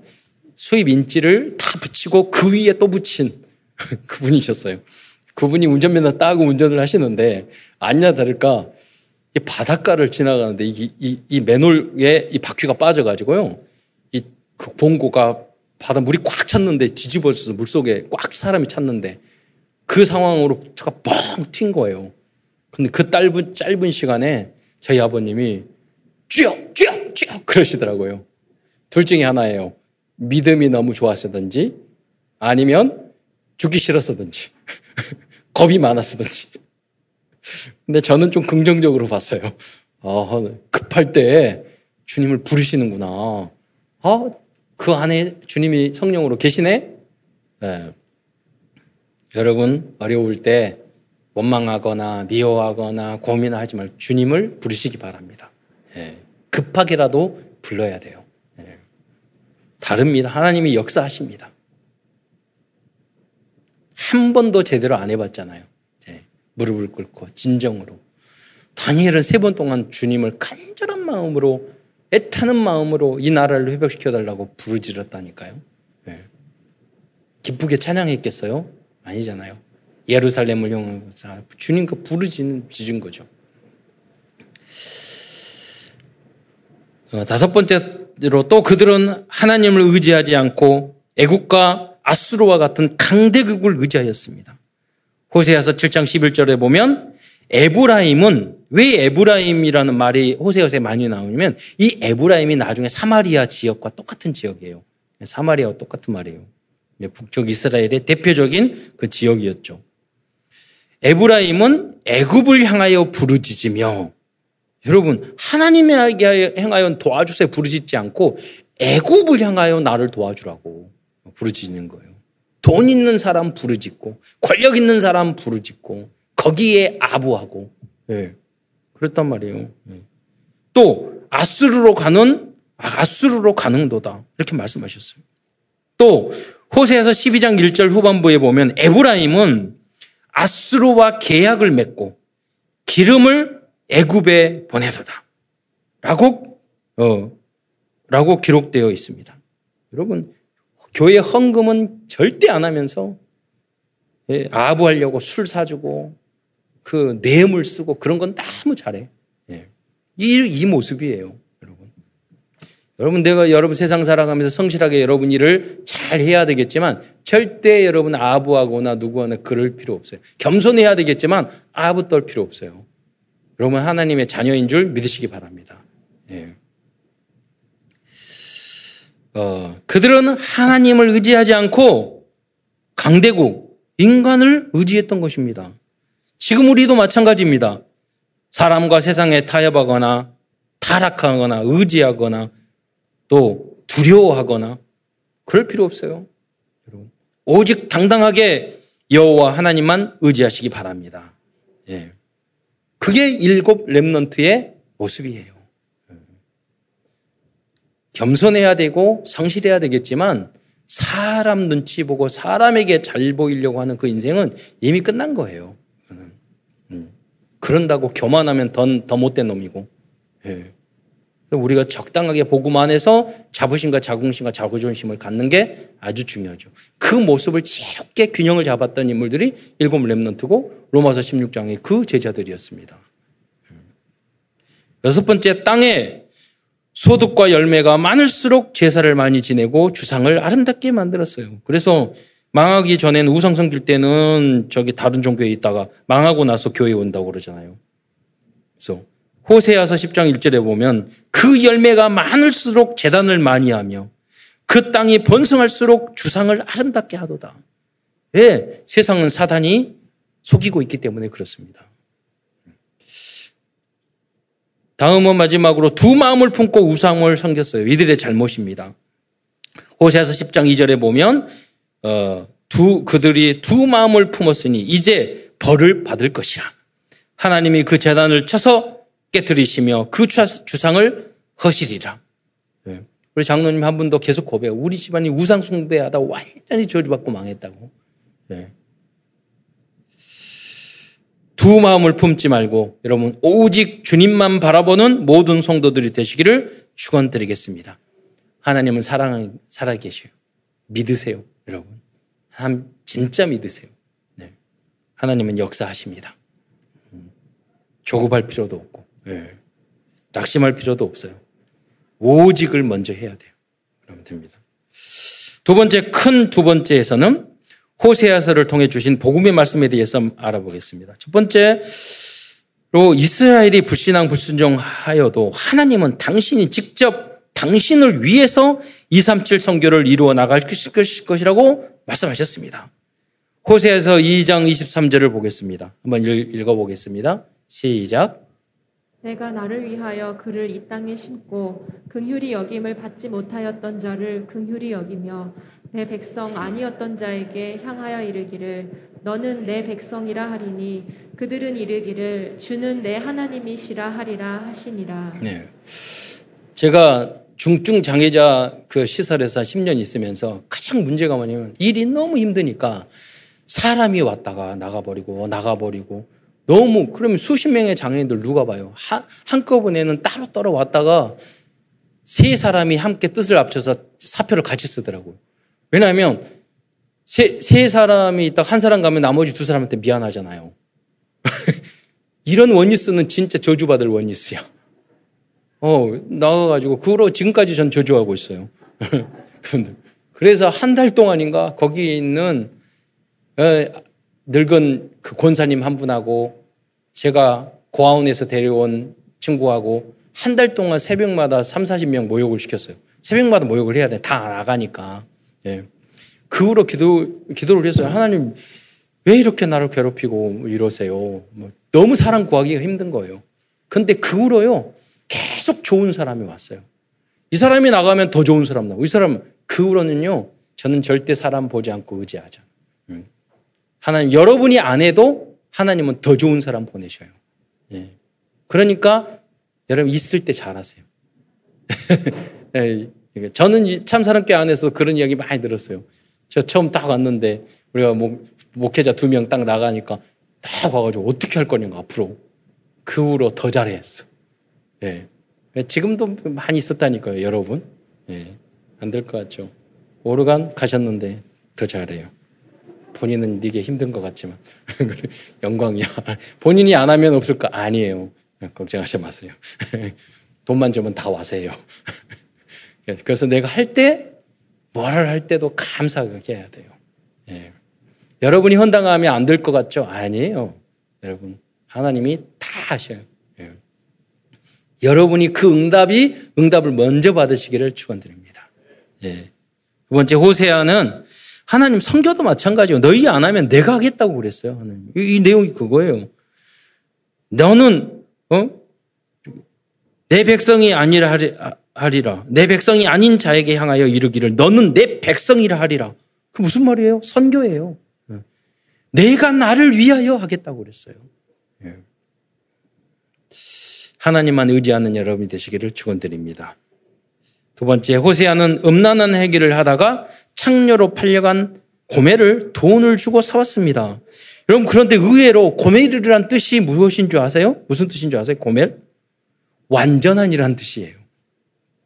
수입 인지를 다 붙이고 그 위에 또 붙인 그분이셨어요. 그분이 운전면허 따고 운전을 하시는데 아니냐 다를까 이 바닷가를 지나가는데 이, 이, 이 맨홀에 이 바퀴가 빠져가지고요. 이 그 봉고가 바다 물이 꽉 찼는데 뒤집어져서 물 속에 꽉 사람이 찼는데 그 상황으로 차가 뻥 튄 거예요. 근데 그 짧은, 짧은 시간에 저희 아버님이 쭉, 쭉, 쭉 그러시더라고요. 둘 중에 하나예요. 믿음이 너무 좋았었든지 아니면 죽기 싫었었든지 겁이 많았었든지. 근데 저는 좀 긍정적으로 봤어요. 아, 급할 때 주님을 부르시는구나. 아, 그 안에 주님이 성령으로 계시네? 네. 여러분, 어려울 때 원망하거나 미워하거나 고민하지 말고 주님을 부르시기 바랍니다. 네. 급하게라도 불러야 돼요. 네. 다릅니다. 하나님이 역사하십니다. 한 번도 제대로 안 해봤잖아요. 네. 무릎을 꿇고 진정으로. 다니엘은 세 번 동안 주님을 간절한 마음으로 애타는 마음으로 이 나라를 회복시켜 달라고 부르짖었다니까요. 네. 기쁘게 찬양했겠어요? 아니잖아요. 예루살렘을 향해서 주님 그 부르짖는 짖은 거죠. 어, 다섯 번째로 또 그들은 하나님을 의지하지 않고 애국과 아수르와 같은 강대국을 의지하였습니다. 호세아서 7장 11절에 보면 에브라임은 왜 에브라임이라는 말이 호세아서에 많이 나오냐면 이 에브라임이 나중에 사마리아 지역과 똑같은 지역이에요. 사마리아와 똑같은 말이에요. 북쪽 이스라엘의 대표적인 그 지역이었죠. 에브라임은 애굽을 향하여 부르짖으며 여러분 하나님에게 행하여 도와주세요 부르짖지 않고 애굽을 향하여 나를 도와주라고 부르짖는 거예요. 돈 있는 사람 부르짖고 권력 있는 사람 부르짖고 거기에 아부하고 네. 그랬단 말이에요. 네. 또 아수르로 가는 아수르로 가는도다 이렇게 말씀하셨어요. 또 호세에서 12장 1절 후반부에 보면 에브라임은 아수르와 계약을 맺고 기름을 애굽에 보내도다. 라고 어 라고 기록되어 있습니다. 여러분 교회 헌금은 절대 안 하면서 예, 아부하려고 술 사주고 그 뇌물 쓰고 그런 건 너무 잘해. 예. 이, 이 모습이에요, 여러분. 여러분, 내가 여러분 세상 살아가면서 성실하게 여러분 일을 잘 해야 되겠지만 절대 여러분 아부하거나 누구하나 그럴 필요 없어요. 겸손해야 되겠지만 아부 떨 필요 없어요. 여러분 하나님의 자녀인 줄 믿으시기 바랍니다. 예. 어, 그들은 하나님을 의지하지 않고 강대국, 인간을 의지했던 것입니다. 지금 우리도 마찬가지입니다. 사람과 세상에 타협하거나 타락하거나 의지하거나 또 두려워하거나 그럴 필요 없어요. 여러분. 오직 당당하게 여호와 하나님만 의지하시기 바랍니다. 예. 그게 일곱 렘넌트의 모습이에요. 겸손해야 되고 성실해야 되겠지만 사람 눈치 보고 사람에게 잘 보이려고 하는 그 인생은 이미 끝난 거예요. 음. 그런다고 교만하면 더, 더 못된 놈이고. 예. 우리가 적당하게 복음 안에서 자부심과 자긍심과 자부존심을 갖는 게 아주 중요하죠. 그 모습을 지롭게 균형을 잡았던 인물들이 일곱 렘넌트고 로마서 16장의 그 제자들이었습니다. 여섯 번째 땅에 소득과 열매가 많을수록 제사를 많이 지내고 주상을 아름답게 만들었어요. 그래서 망하기 전에는 우상 성길 때는 저기 다른 종교에 있다가 망하고 나서 교회에 온다고 그러잖아요. 그래서 호세아서 10장 1절에 보면 그 열매가 많을수록 재단을 많이 하며 그 땅이 번성할수록 주상을 아름답게 하도다. 왜? 세상은 사단이 속이고 있기 때문에 그렇습니다. 다음은 마지막으로 두 마음을 품고 우상을 섬겼어요. 이들의 잘못입니다. 호세아서 10장 2절에 보면 어, 두 그들이 두 마음을 품었으니 이제 벌을 받을 것이라. 하나님이 그 재단을 쳐서 깨뜨리시며 그 주상을 허시리라. 네. 우리 장로님 한 분도 계속 고백해. 우리 집안이 우상 숭배하다 완전히 저주받고 망했다고. 네. 두두 마음을 품지 말고 여러분 오직 주님만 바라보는 모든 성도들이 되시기를 축원드리겠습니다. 하나님은 사랑 살아 계셔요. 믿으세요, 여러분. 한 진짜 믿으세요. 네. 하나님은 역사하십니다. 음. 조급할 필요도 없고, 네. 낙심할 필요도 없어요. 오직을 먼저 해야 돼요. 그러면 됩니다. 두 번째 큰 두 번째에서는 호세아서를 통해 주신 복음의 말씀에 대해서 알아보겠습니다. 첫 번째로 이스라엘이 불신앙 불순종하여도 하나님은 당신이 직접 당신을 위해서 237 성교를 이루어 나갈 것이라고 말씀하셨습니다. 호세에서 2장 23절을 보겠습니다. 한번 읽 어보겠습니다. 시작. 내가 나를 위하여 그를 이 땅에 심고 긍휼히 여김을 받지 못하였던 자를 긍휼히 여기며 내 백성 아니었던 자에게 향하여 이르기를 너는 내 백성이라 하리니 그들은 이르기를 주는 내 하나님이시라 하리라 하시니라. 네. 제가 중증 장애자 그 시설에서 10년 있으면서 가장 문제가 뭐냐면 일이 너무 힘드니까 사람이 왔다가 나가버리고 나가버리고 너무 그러면 수십 명의 장애인들 누가 봐요? 한, 한꺼번에는 따로 따로 왔다가 세 사람이 함께 뜻을 합쳐서 사표를 같이 쓰더라고요. 왜냐하면 세, 세 사람이 딱한 사람 가면 나머지 두 사람한테 미안하잖아요. 이런 원리스는 진짜 저주받을 원리스야. 어, 나와가지고, 그로 지금까지 전 저주하고 있어요. 그래서 한 달 동안인가 거기 있는 늙은 그 권사님 한 분하고 제가 고아원에서 데려온 친구하고 한 달 동안 새벽마다 3, 40명 모욕을 시켰어요. 새벽마다 모욕을 해야 돼. 다 나가니까. 예. 그 후로 기도, 기도를 했어요. 하나님, 왜 이렇게 나를 괴롭히고 이러세요? 뭐 너무 사람 구하기가 힘든 거예요. 근데 그 후로요, 계속 좋은 사람이 왔어요. 이 사람이 나가면 더 좋은 사람 나오고, 이 사람, 그 후로는요, 저는 절대 사람 보지 않고 의지하자. 음. 하나님, 여러분이 안 해도 하나님은 더 좋은 사람 보내셔요. 예. 그러니까 여러분 있을 때 잘하세요. 예. 저는 참사랑교 안에서 그런 이야기 많이 들었어요. 저 처음 딱 왔는데 우리가 목, 목회자 두 명 딱 나가니까 딱 와가지고 어떻게 할 거냐고 앞으로 그 후로 더 잘했어. 예. 지금도 많이 있었다니까요, 여러분. 예. 안 될 것 같죠. 오르간 가셨는데 더 잘해요. 본인은 이게 힘든 것 같지만 영광이야. 본인이 안 하면 없을 거 아니에요. 걱정하지 마세요. 돈만 주면 다 와세요. 그래서 내가 할 때, 뭐를 할 때도 감사하게 해야 돼요. 예. 여러분이 헌당하면 안 될 것 같죠? 아니에요. 여러분, 하나님이 다 하셔요. 예. 여러분이 그 응답이, 응답을 먼저 받으시기를 축원드립니다. 예. 두 번째, 호세아는 하나님 성교도 마찬가지예요. 너희 안 하면 내가 하겠다고 그랬어요. 하나님. 이, 이 내용이 그거예요. 너는, 어? 내 백성이 아니라 하리, 하리라. 내 백성이 아닌 자에게 향하여 이르기를 너는 내 백성이라 하리라. 그 무슨 말이에요? 선교예요. 예. 내가 나를 위하여 하겠다고 그랬어요. 예. 하나님만 의지하는 여러분이 되시기를 축원드립니다. 두 번째, 호세아는 음란한 행위를 하다가 창녀로 팔려간 고매를 돈을 주고 사왔습니다. 여러분, 그런데 의외로 고멜이란 뜻이 무엇인 줄 아세요? 무슨 뜻인 줄 아세요? 고멜? 완전한이란 뜻이에요.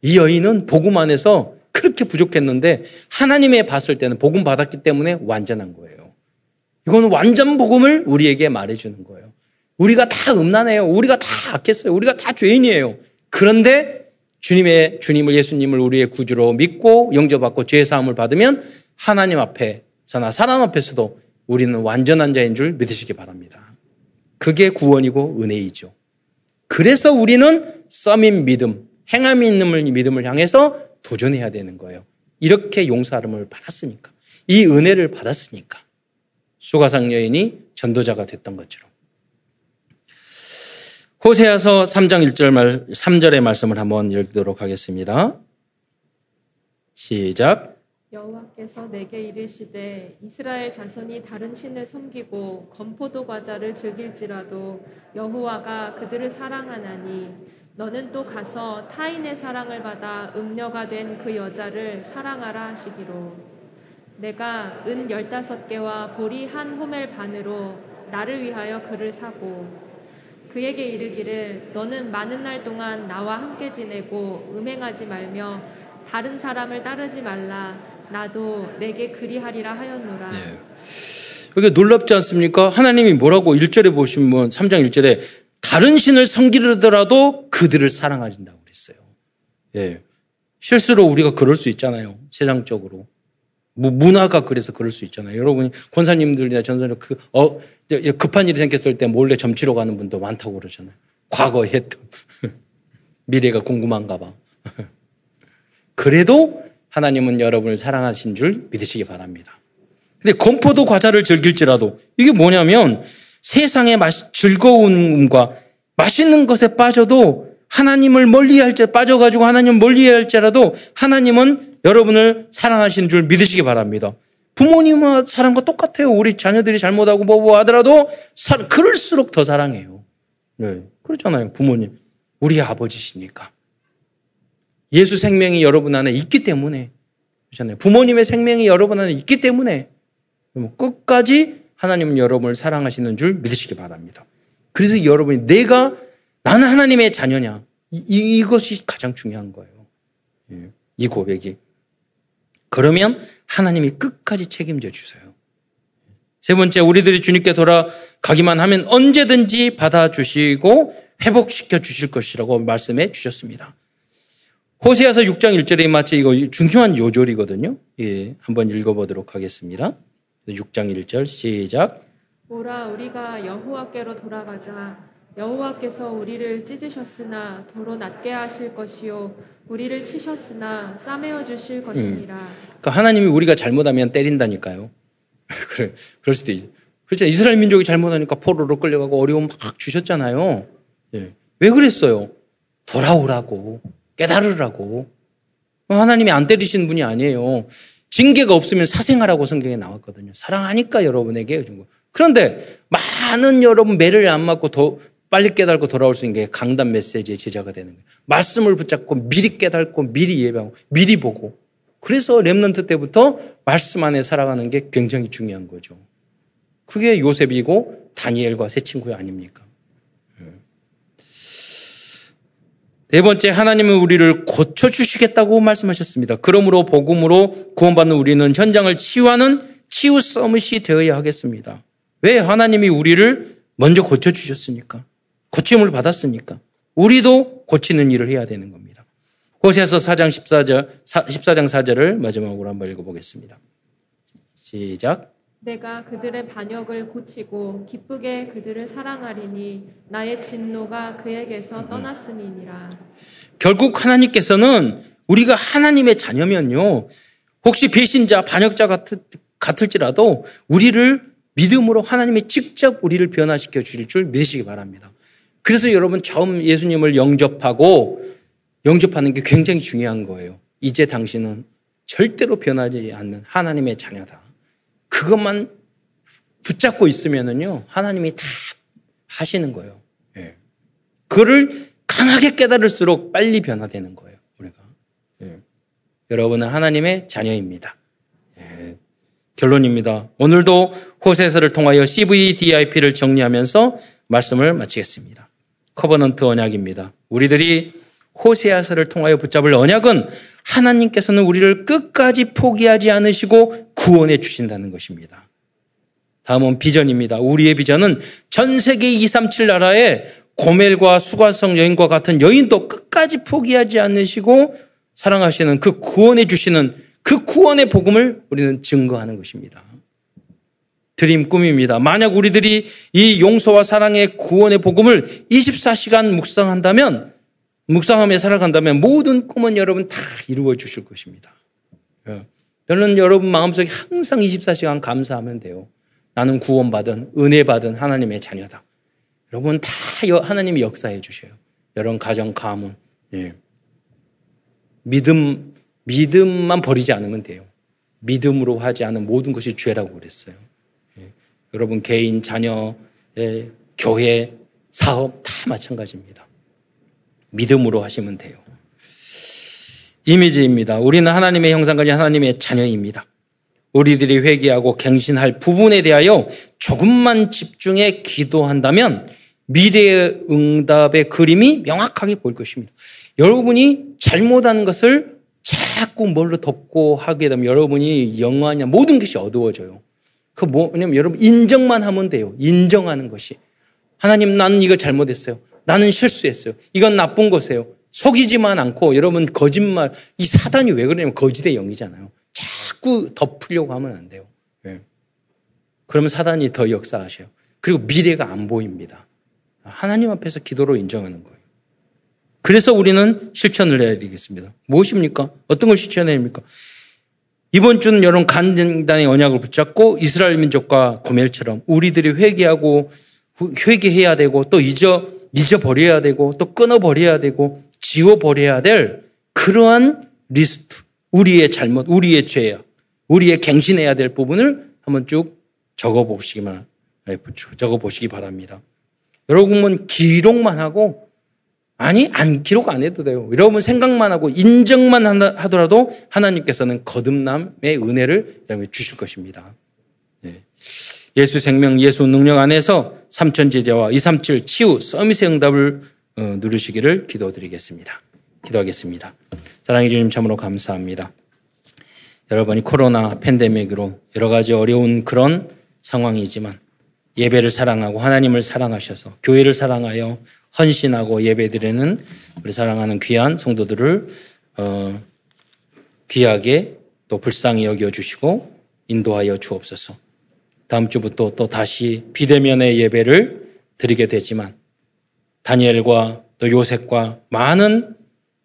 이 여인은 복음 안에서 그렇게 부족했는데 하나님의 봤을 때는 복음 받았기 때문에 완전한 거예요. 이거는 완전 복음을 우리에게 말해주는 거예요. 우리가 다 음란해요. 우리가 다 악했어요. 우리가 다 죄인이에요. 그런데 주님의 주님을 예수님을 우리의 구주로 믿고 영접받고 죄 사함을 받으면 하나님 앞에서나 사람 앞에서도 우리는 완전한 자인 줄 믿으시기 바랍니다. 그게 구원이고 은혜이죠. 그래서 우리는 썸인 믿음, 행함이 있는 믿음을 향해서 도전해야 되는 거예요. 이렇게 용서함을 받았으니까. 이 은혜를 받았으니까. 수가상 여인이 전도자가 됐던 것처럼. 호세아서 3장 1절 말, 3절의 말씀을 한번 읽도록 하겠습니다. 시작. 여호와께서 내게 이르시되 이스라엘 자손이 다른 신을 섬기고 건포도 과자를 즐길지라도 여호와가 그들을 사랑하나니 너는 또 가서 타인의 사랑을 받아 음녀가 된 그 여자를 사랑하라 하시기로. 내가 은 열다섯 개와 보리 한 호멜 반으로 나를 위하여 그를 사고 그에게 이르기를 너는 많은 날 동안 나와 함께 지내고 음행하지 말며 다른 사람을 따르지 말라 나도 내게 그리하리라 하였노라. 네. 이게 놀랍지 않습니까? 하나님이 뭐라고 1절에 보시면 3장 1절에 다른 신을 섬기더라도 그들을 사랑하신다고 그랬어요. 예. 실수로 우리가 그럴 수 있잖아요. 세상적으로. 문화가 그래서 그럴 수 있잖아요. 여러분, 권사님들이나 전사님, 그, 어, 급한 일이 생겼을 때 몰래 점치러 가는 분도 많다고 그러잖아요. 과거에 했던. 미래가 궁금한가 봐. 그래도 하나님은 여러분을 사랑하신 줄 믿으시기 바랍니다. 근데 건포도 과자를 즐길지라도 이게 뭐냐면 세상의 즐거움과 맛있는 것에 빠져도 하나님을 멀리할 때 빠져가지고 하나님 멀리할지라도 하나님은 여러분을 사랑하시는 줄 믿으시기 바랍니다. 부모님과 사랑과 똑같아요. 우리 자녀들이 잘못하고 뭐뭐 뭐 하더라도 사, 그럴수록 더 사랑해요. 네, 그렇잖아요. 부모님. 우리 아버지시니까. 예수 생명이 여러분 안에 있기 때문에 그렇잖아요. 부모님의 생명이 여러분 안에 있기 때문에 끝까지 하나님은 여러분을 사랑하시는 줄 믿으시기 바랍니다. 그래서 여러분이 내가 나는 하나님의 자녀냐 이, 이것이 가장 중요한 거예요. 예, 이 고백이 그러면 하나님이 끝까지 책임져 주세요. 세 번째, 우리들이 주님께 돌아가기만 하면 언제든지 받아주시고 회복시켜 주실 것이라고 말씀해 주셨습니다. 호세아서 6장 1절에 마치 이거 중요한 요절이거든요. 예, 한번 읽어보도록 하겠습니다. 6장 1절 시작. 오라 우리가 여호와께로 돌아가자. 여호와께서 우리를 찢으셨으나 도로 낮게 하실 것이요 우리를 치셨으나 싸매어 주실 것이니라. 음. 그러니까 하나님이 우리가 잘못하면 때린다니까요. 그래 그럴 수도 있. 그렇죠. 이스라엘 민족이 잘못하니까 포로로 끌려가고 어려움 막 주셨잖아요. 예. 왜 그랬어요? 돌아오라고. 깨달으라고. 하나님이 안 때리시는 분이 아니에요. 징계가 없으면 사생하라고 성경에 나왔거든요. 사랑하니까 여러분에게. 그런데 많은 여러분 매를 안 맞고 더 빨리 깨달고 돌아올 수 있는 게 강단 메시지의 제자가 되는 거예요. 말씀을 붙잡고 미리 깨달고 미리 예배하고 미리 보고. 그래서 랩런트 때부터 말씀 안에 살아가는 게 굉장히 중요한 거죠. 그게 요셉이고 다니엘과 새 친구 아닙니까? 네 번째, 하나님은 우리를 고쳐주시겠다고 말씀하셨습니다. 그러므로 복음으로 구원받는 우리는 현장을 치유하는 치유 서밋이 되어야 하겠습니다. 왜 하나님이 우리를 먼저 고쳐주셨습니까? 고침을 받았으니까. 우리도 고치는 일을 해야 되는 겁니다. 호세서 4장 14절, 14장 4절을 마지막으로 한번 읽어보겠습니다. 시작. 내가 그들의 반역을 고치고 기쁘게 그들을 사랑하리니 나의 진노가 그에게서 떠났음이니라. 결국 하나님께서는 우리가 하나님의 자녀면요. 혹시 배신자, 반역자 같을, 같을 지라도 우리를 믿음으로 하나님이 직접 우리를 변화시켜 주실 줄 믿으시기 바랍니다. 그래서 여러분 처음 예수님을 영접하고 영접하는 게 굉장히 중요한 거예요. 이제 당신은 절대로 변하지 않는 하나님의 자녀다. 그것만 붙잡고 있으면은요, 하나님이 다 하시는 거예요. 예. 그를 강하게 깨달을수록 빨리 변화되는 거예요, 우리가. 예. 여러분은 하나님의 자녀입니다. 예. 결론입니다. 오늘도 호세아서를 통하여 CVDIP를 정리하면서 말씀을 마치겠습니다. Covenant 언약입니다. 우리들이 호세아서를 통하여 붙잡을 언약은 하나님께서는 우리를 끝까지 포기하지 않으시고 구원해 주신다는 것입니다. 다음은 비전입니다. 우리의 비전은 전 세계 237 나라에 고멜과 수가성 여인과 같은 여인도 끝까지 포기하지 않으시고 사랑하시는 그 구원해 주시는 그 구원의 복음을 우리는 증거하는 것입니다. 드림 꿈입니다. 만약 우리들이 이 용서와 사랑의 구원의 복음을 24시간 묵상한다면 묵상하며 살아간다면 모든 꿈은 여러분 다 이루어 주실 것입니다. 예. 저는 여러분 마음속에 항상 24시간 감사하면 돼요. 나는 구원받은, 은혜받은 하나님의 자녀다. 여러분 다 하나님이 역사해 주셔요. 여러분 가정, 가문. 예. 믿음, 믿음만 버리지 않으면 돼요. 믿음으로 하지 않은 모든 것이 죄라고 그랬어요. 예. 여러분 개인, 자녀, 예, 교회, 사업 다 마찬가지입니다. 믿음으로 하시면 돼요. 이미지입니다. 우리는 하나님의 형상과 하나님의 자녀입니다. 우리들이 회개하고 갱신할 부분에 대하여 조금만 집중해 기도한다면 미래의 응답의 그림이 명확하게 보일 것입니다. 여러분이 잘못한 것을 자꾸 뭘로 덮고 하게 되면 여러분이 영화냐 모든 것이 어두워져요. 그 뭐냐면 여러분 인정만 하면 돼요. 인정하는 것이. 하나님 나는 이거 잘못했어요. 나는 실수했어요. 이건 나쁜 것이에요. 속이지만 않고 여러분 거짓말 이 사단이 왜 그러냐면 거짓의 영이잖아요. 자꾸 덮으려고 하면 안 돼요. 네. 그러면 사단이 더 역사하셔요. 그리고 미래가 안 보입니다. 하나님 앞에서 기도로 인정하는 거예요. 그래서 우리는 실천을 해야 되겠습니다. 무엇입니까? 어떤 걸 실천해야 됩니까? 이번 주는 여러분 간단의 언약을 붙잡고 이스라엘 민족과 고멜처럼 우리들이 회개하고 회개해야 되고 또 잊어 잊어버려야 되고 또 끊어버려야 되고 지워버려야 될 그러한 리스트 우리의 잘못, 우리의 죄야 우리의 갱신해야 될 부분을 한번 쭉 적어보시기만 적어보시기 바랍니다. 여러분은 기록만 하고 아니 안 기록 안 해도 돼요. 여러분 생각만 하고 인정만 하더라도 하나님께서는 거듭남의 은혜를 주실 것입니다. 예. 예수 생명, 예수 능력 안에서 삼천 제자와 237 치유 서밋의 응답을 어, 누르시기를 기도드리겠습니다. 기도하겠습니다. 사랑해 주님 참으로 감사합니다. 여러분이 코로나 팬데믹으로 여러 가지 어려운 그런 상황이지만 예배를 사랑하고 하나님을 사랑하셔서 교회를 사랑하여 헌신하고 예배드리는 우리 사랑하는 귀한 성도들을 어, 귀하게 또 불쌍히 여겨 주시고 인도하여 주옵소서. 다음 주부터 또 다시 비대면의 예배를 드리게 되지만 다니엘과 또 요셉과 많은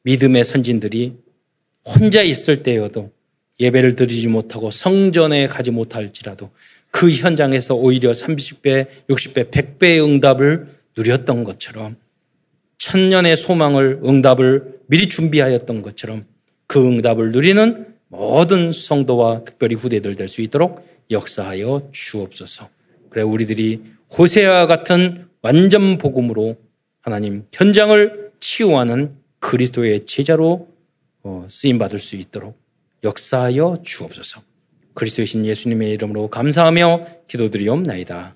믿음의 선진들이 혼자 있을 때여도 예배를 드리지 못하고 성전에 가지 못할지라도 그 현장에서 오히려 30배, 60배, 100배의 응답을 누렸던 것처럼 천년의 소망을 응답을 미리 준비하였던 것처럼 그 응답을 누리는 모든 성도와 특별히 후대들 될 수 있도록 역사하여 주옵소서. 그래 우리들이 호세아 같은 완전 복음으로 하나님 현장을 치유하는 그리스도의 제자로 어, 쓰임 받을 수 있도록 역사하여 주옵소서. 그리스도이신 예수님의 이름으로 감사하며 기도드리옵나이다.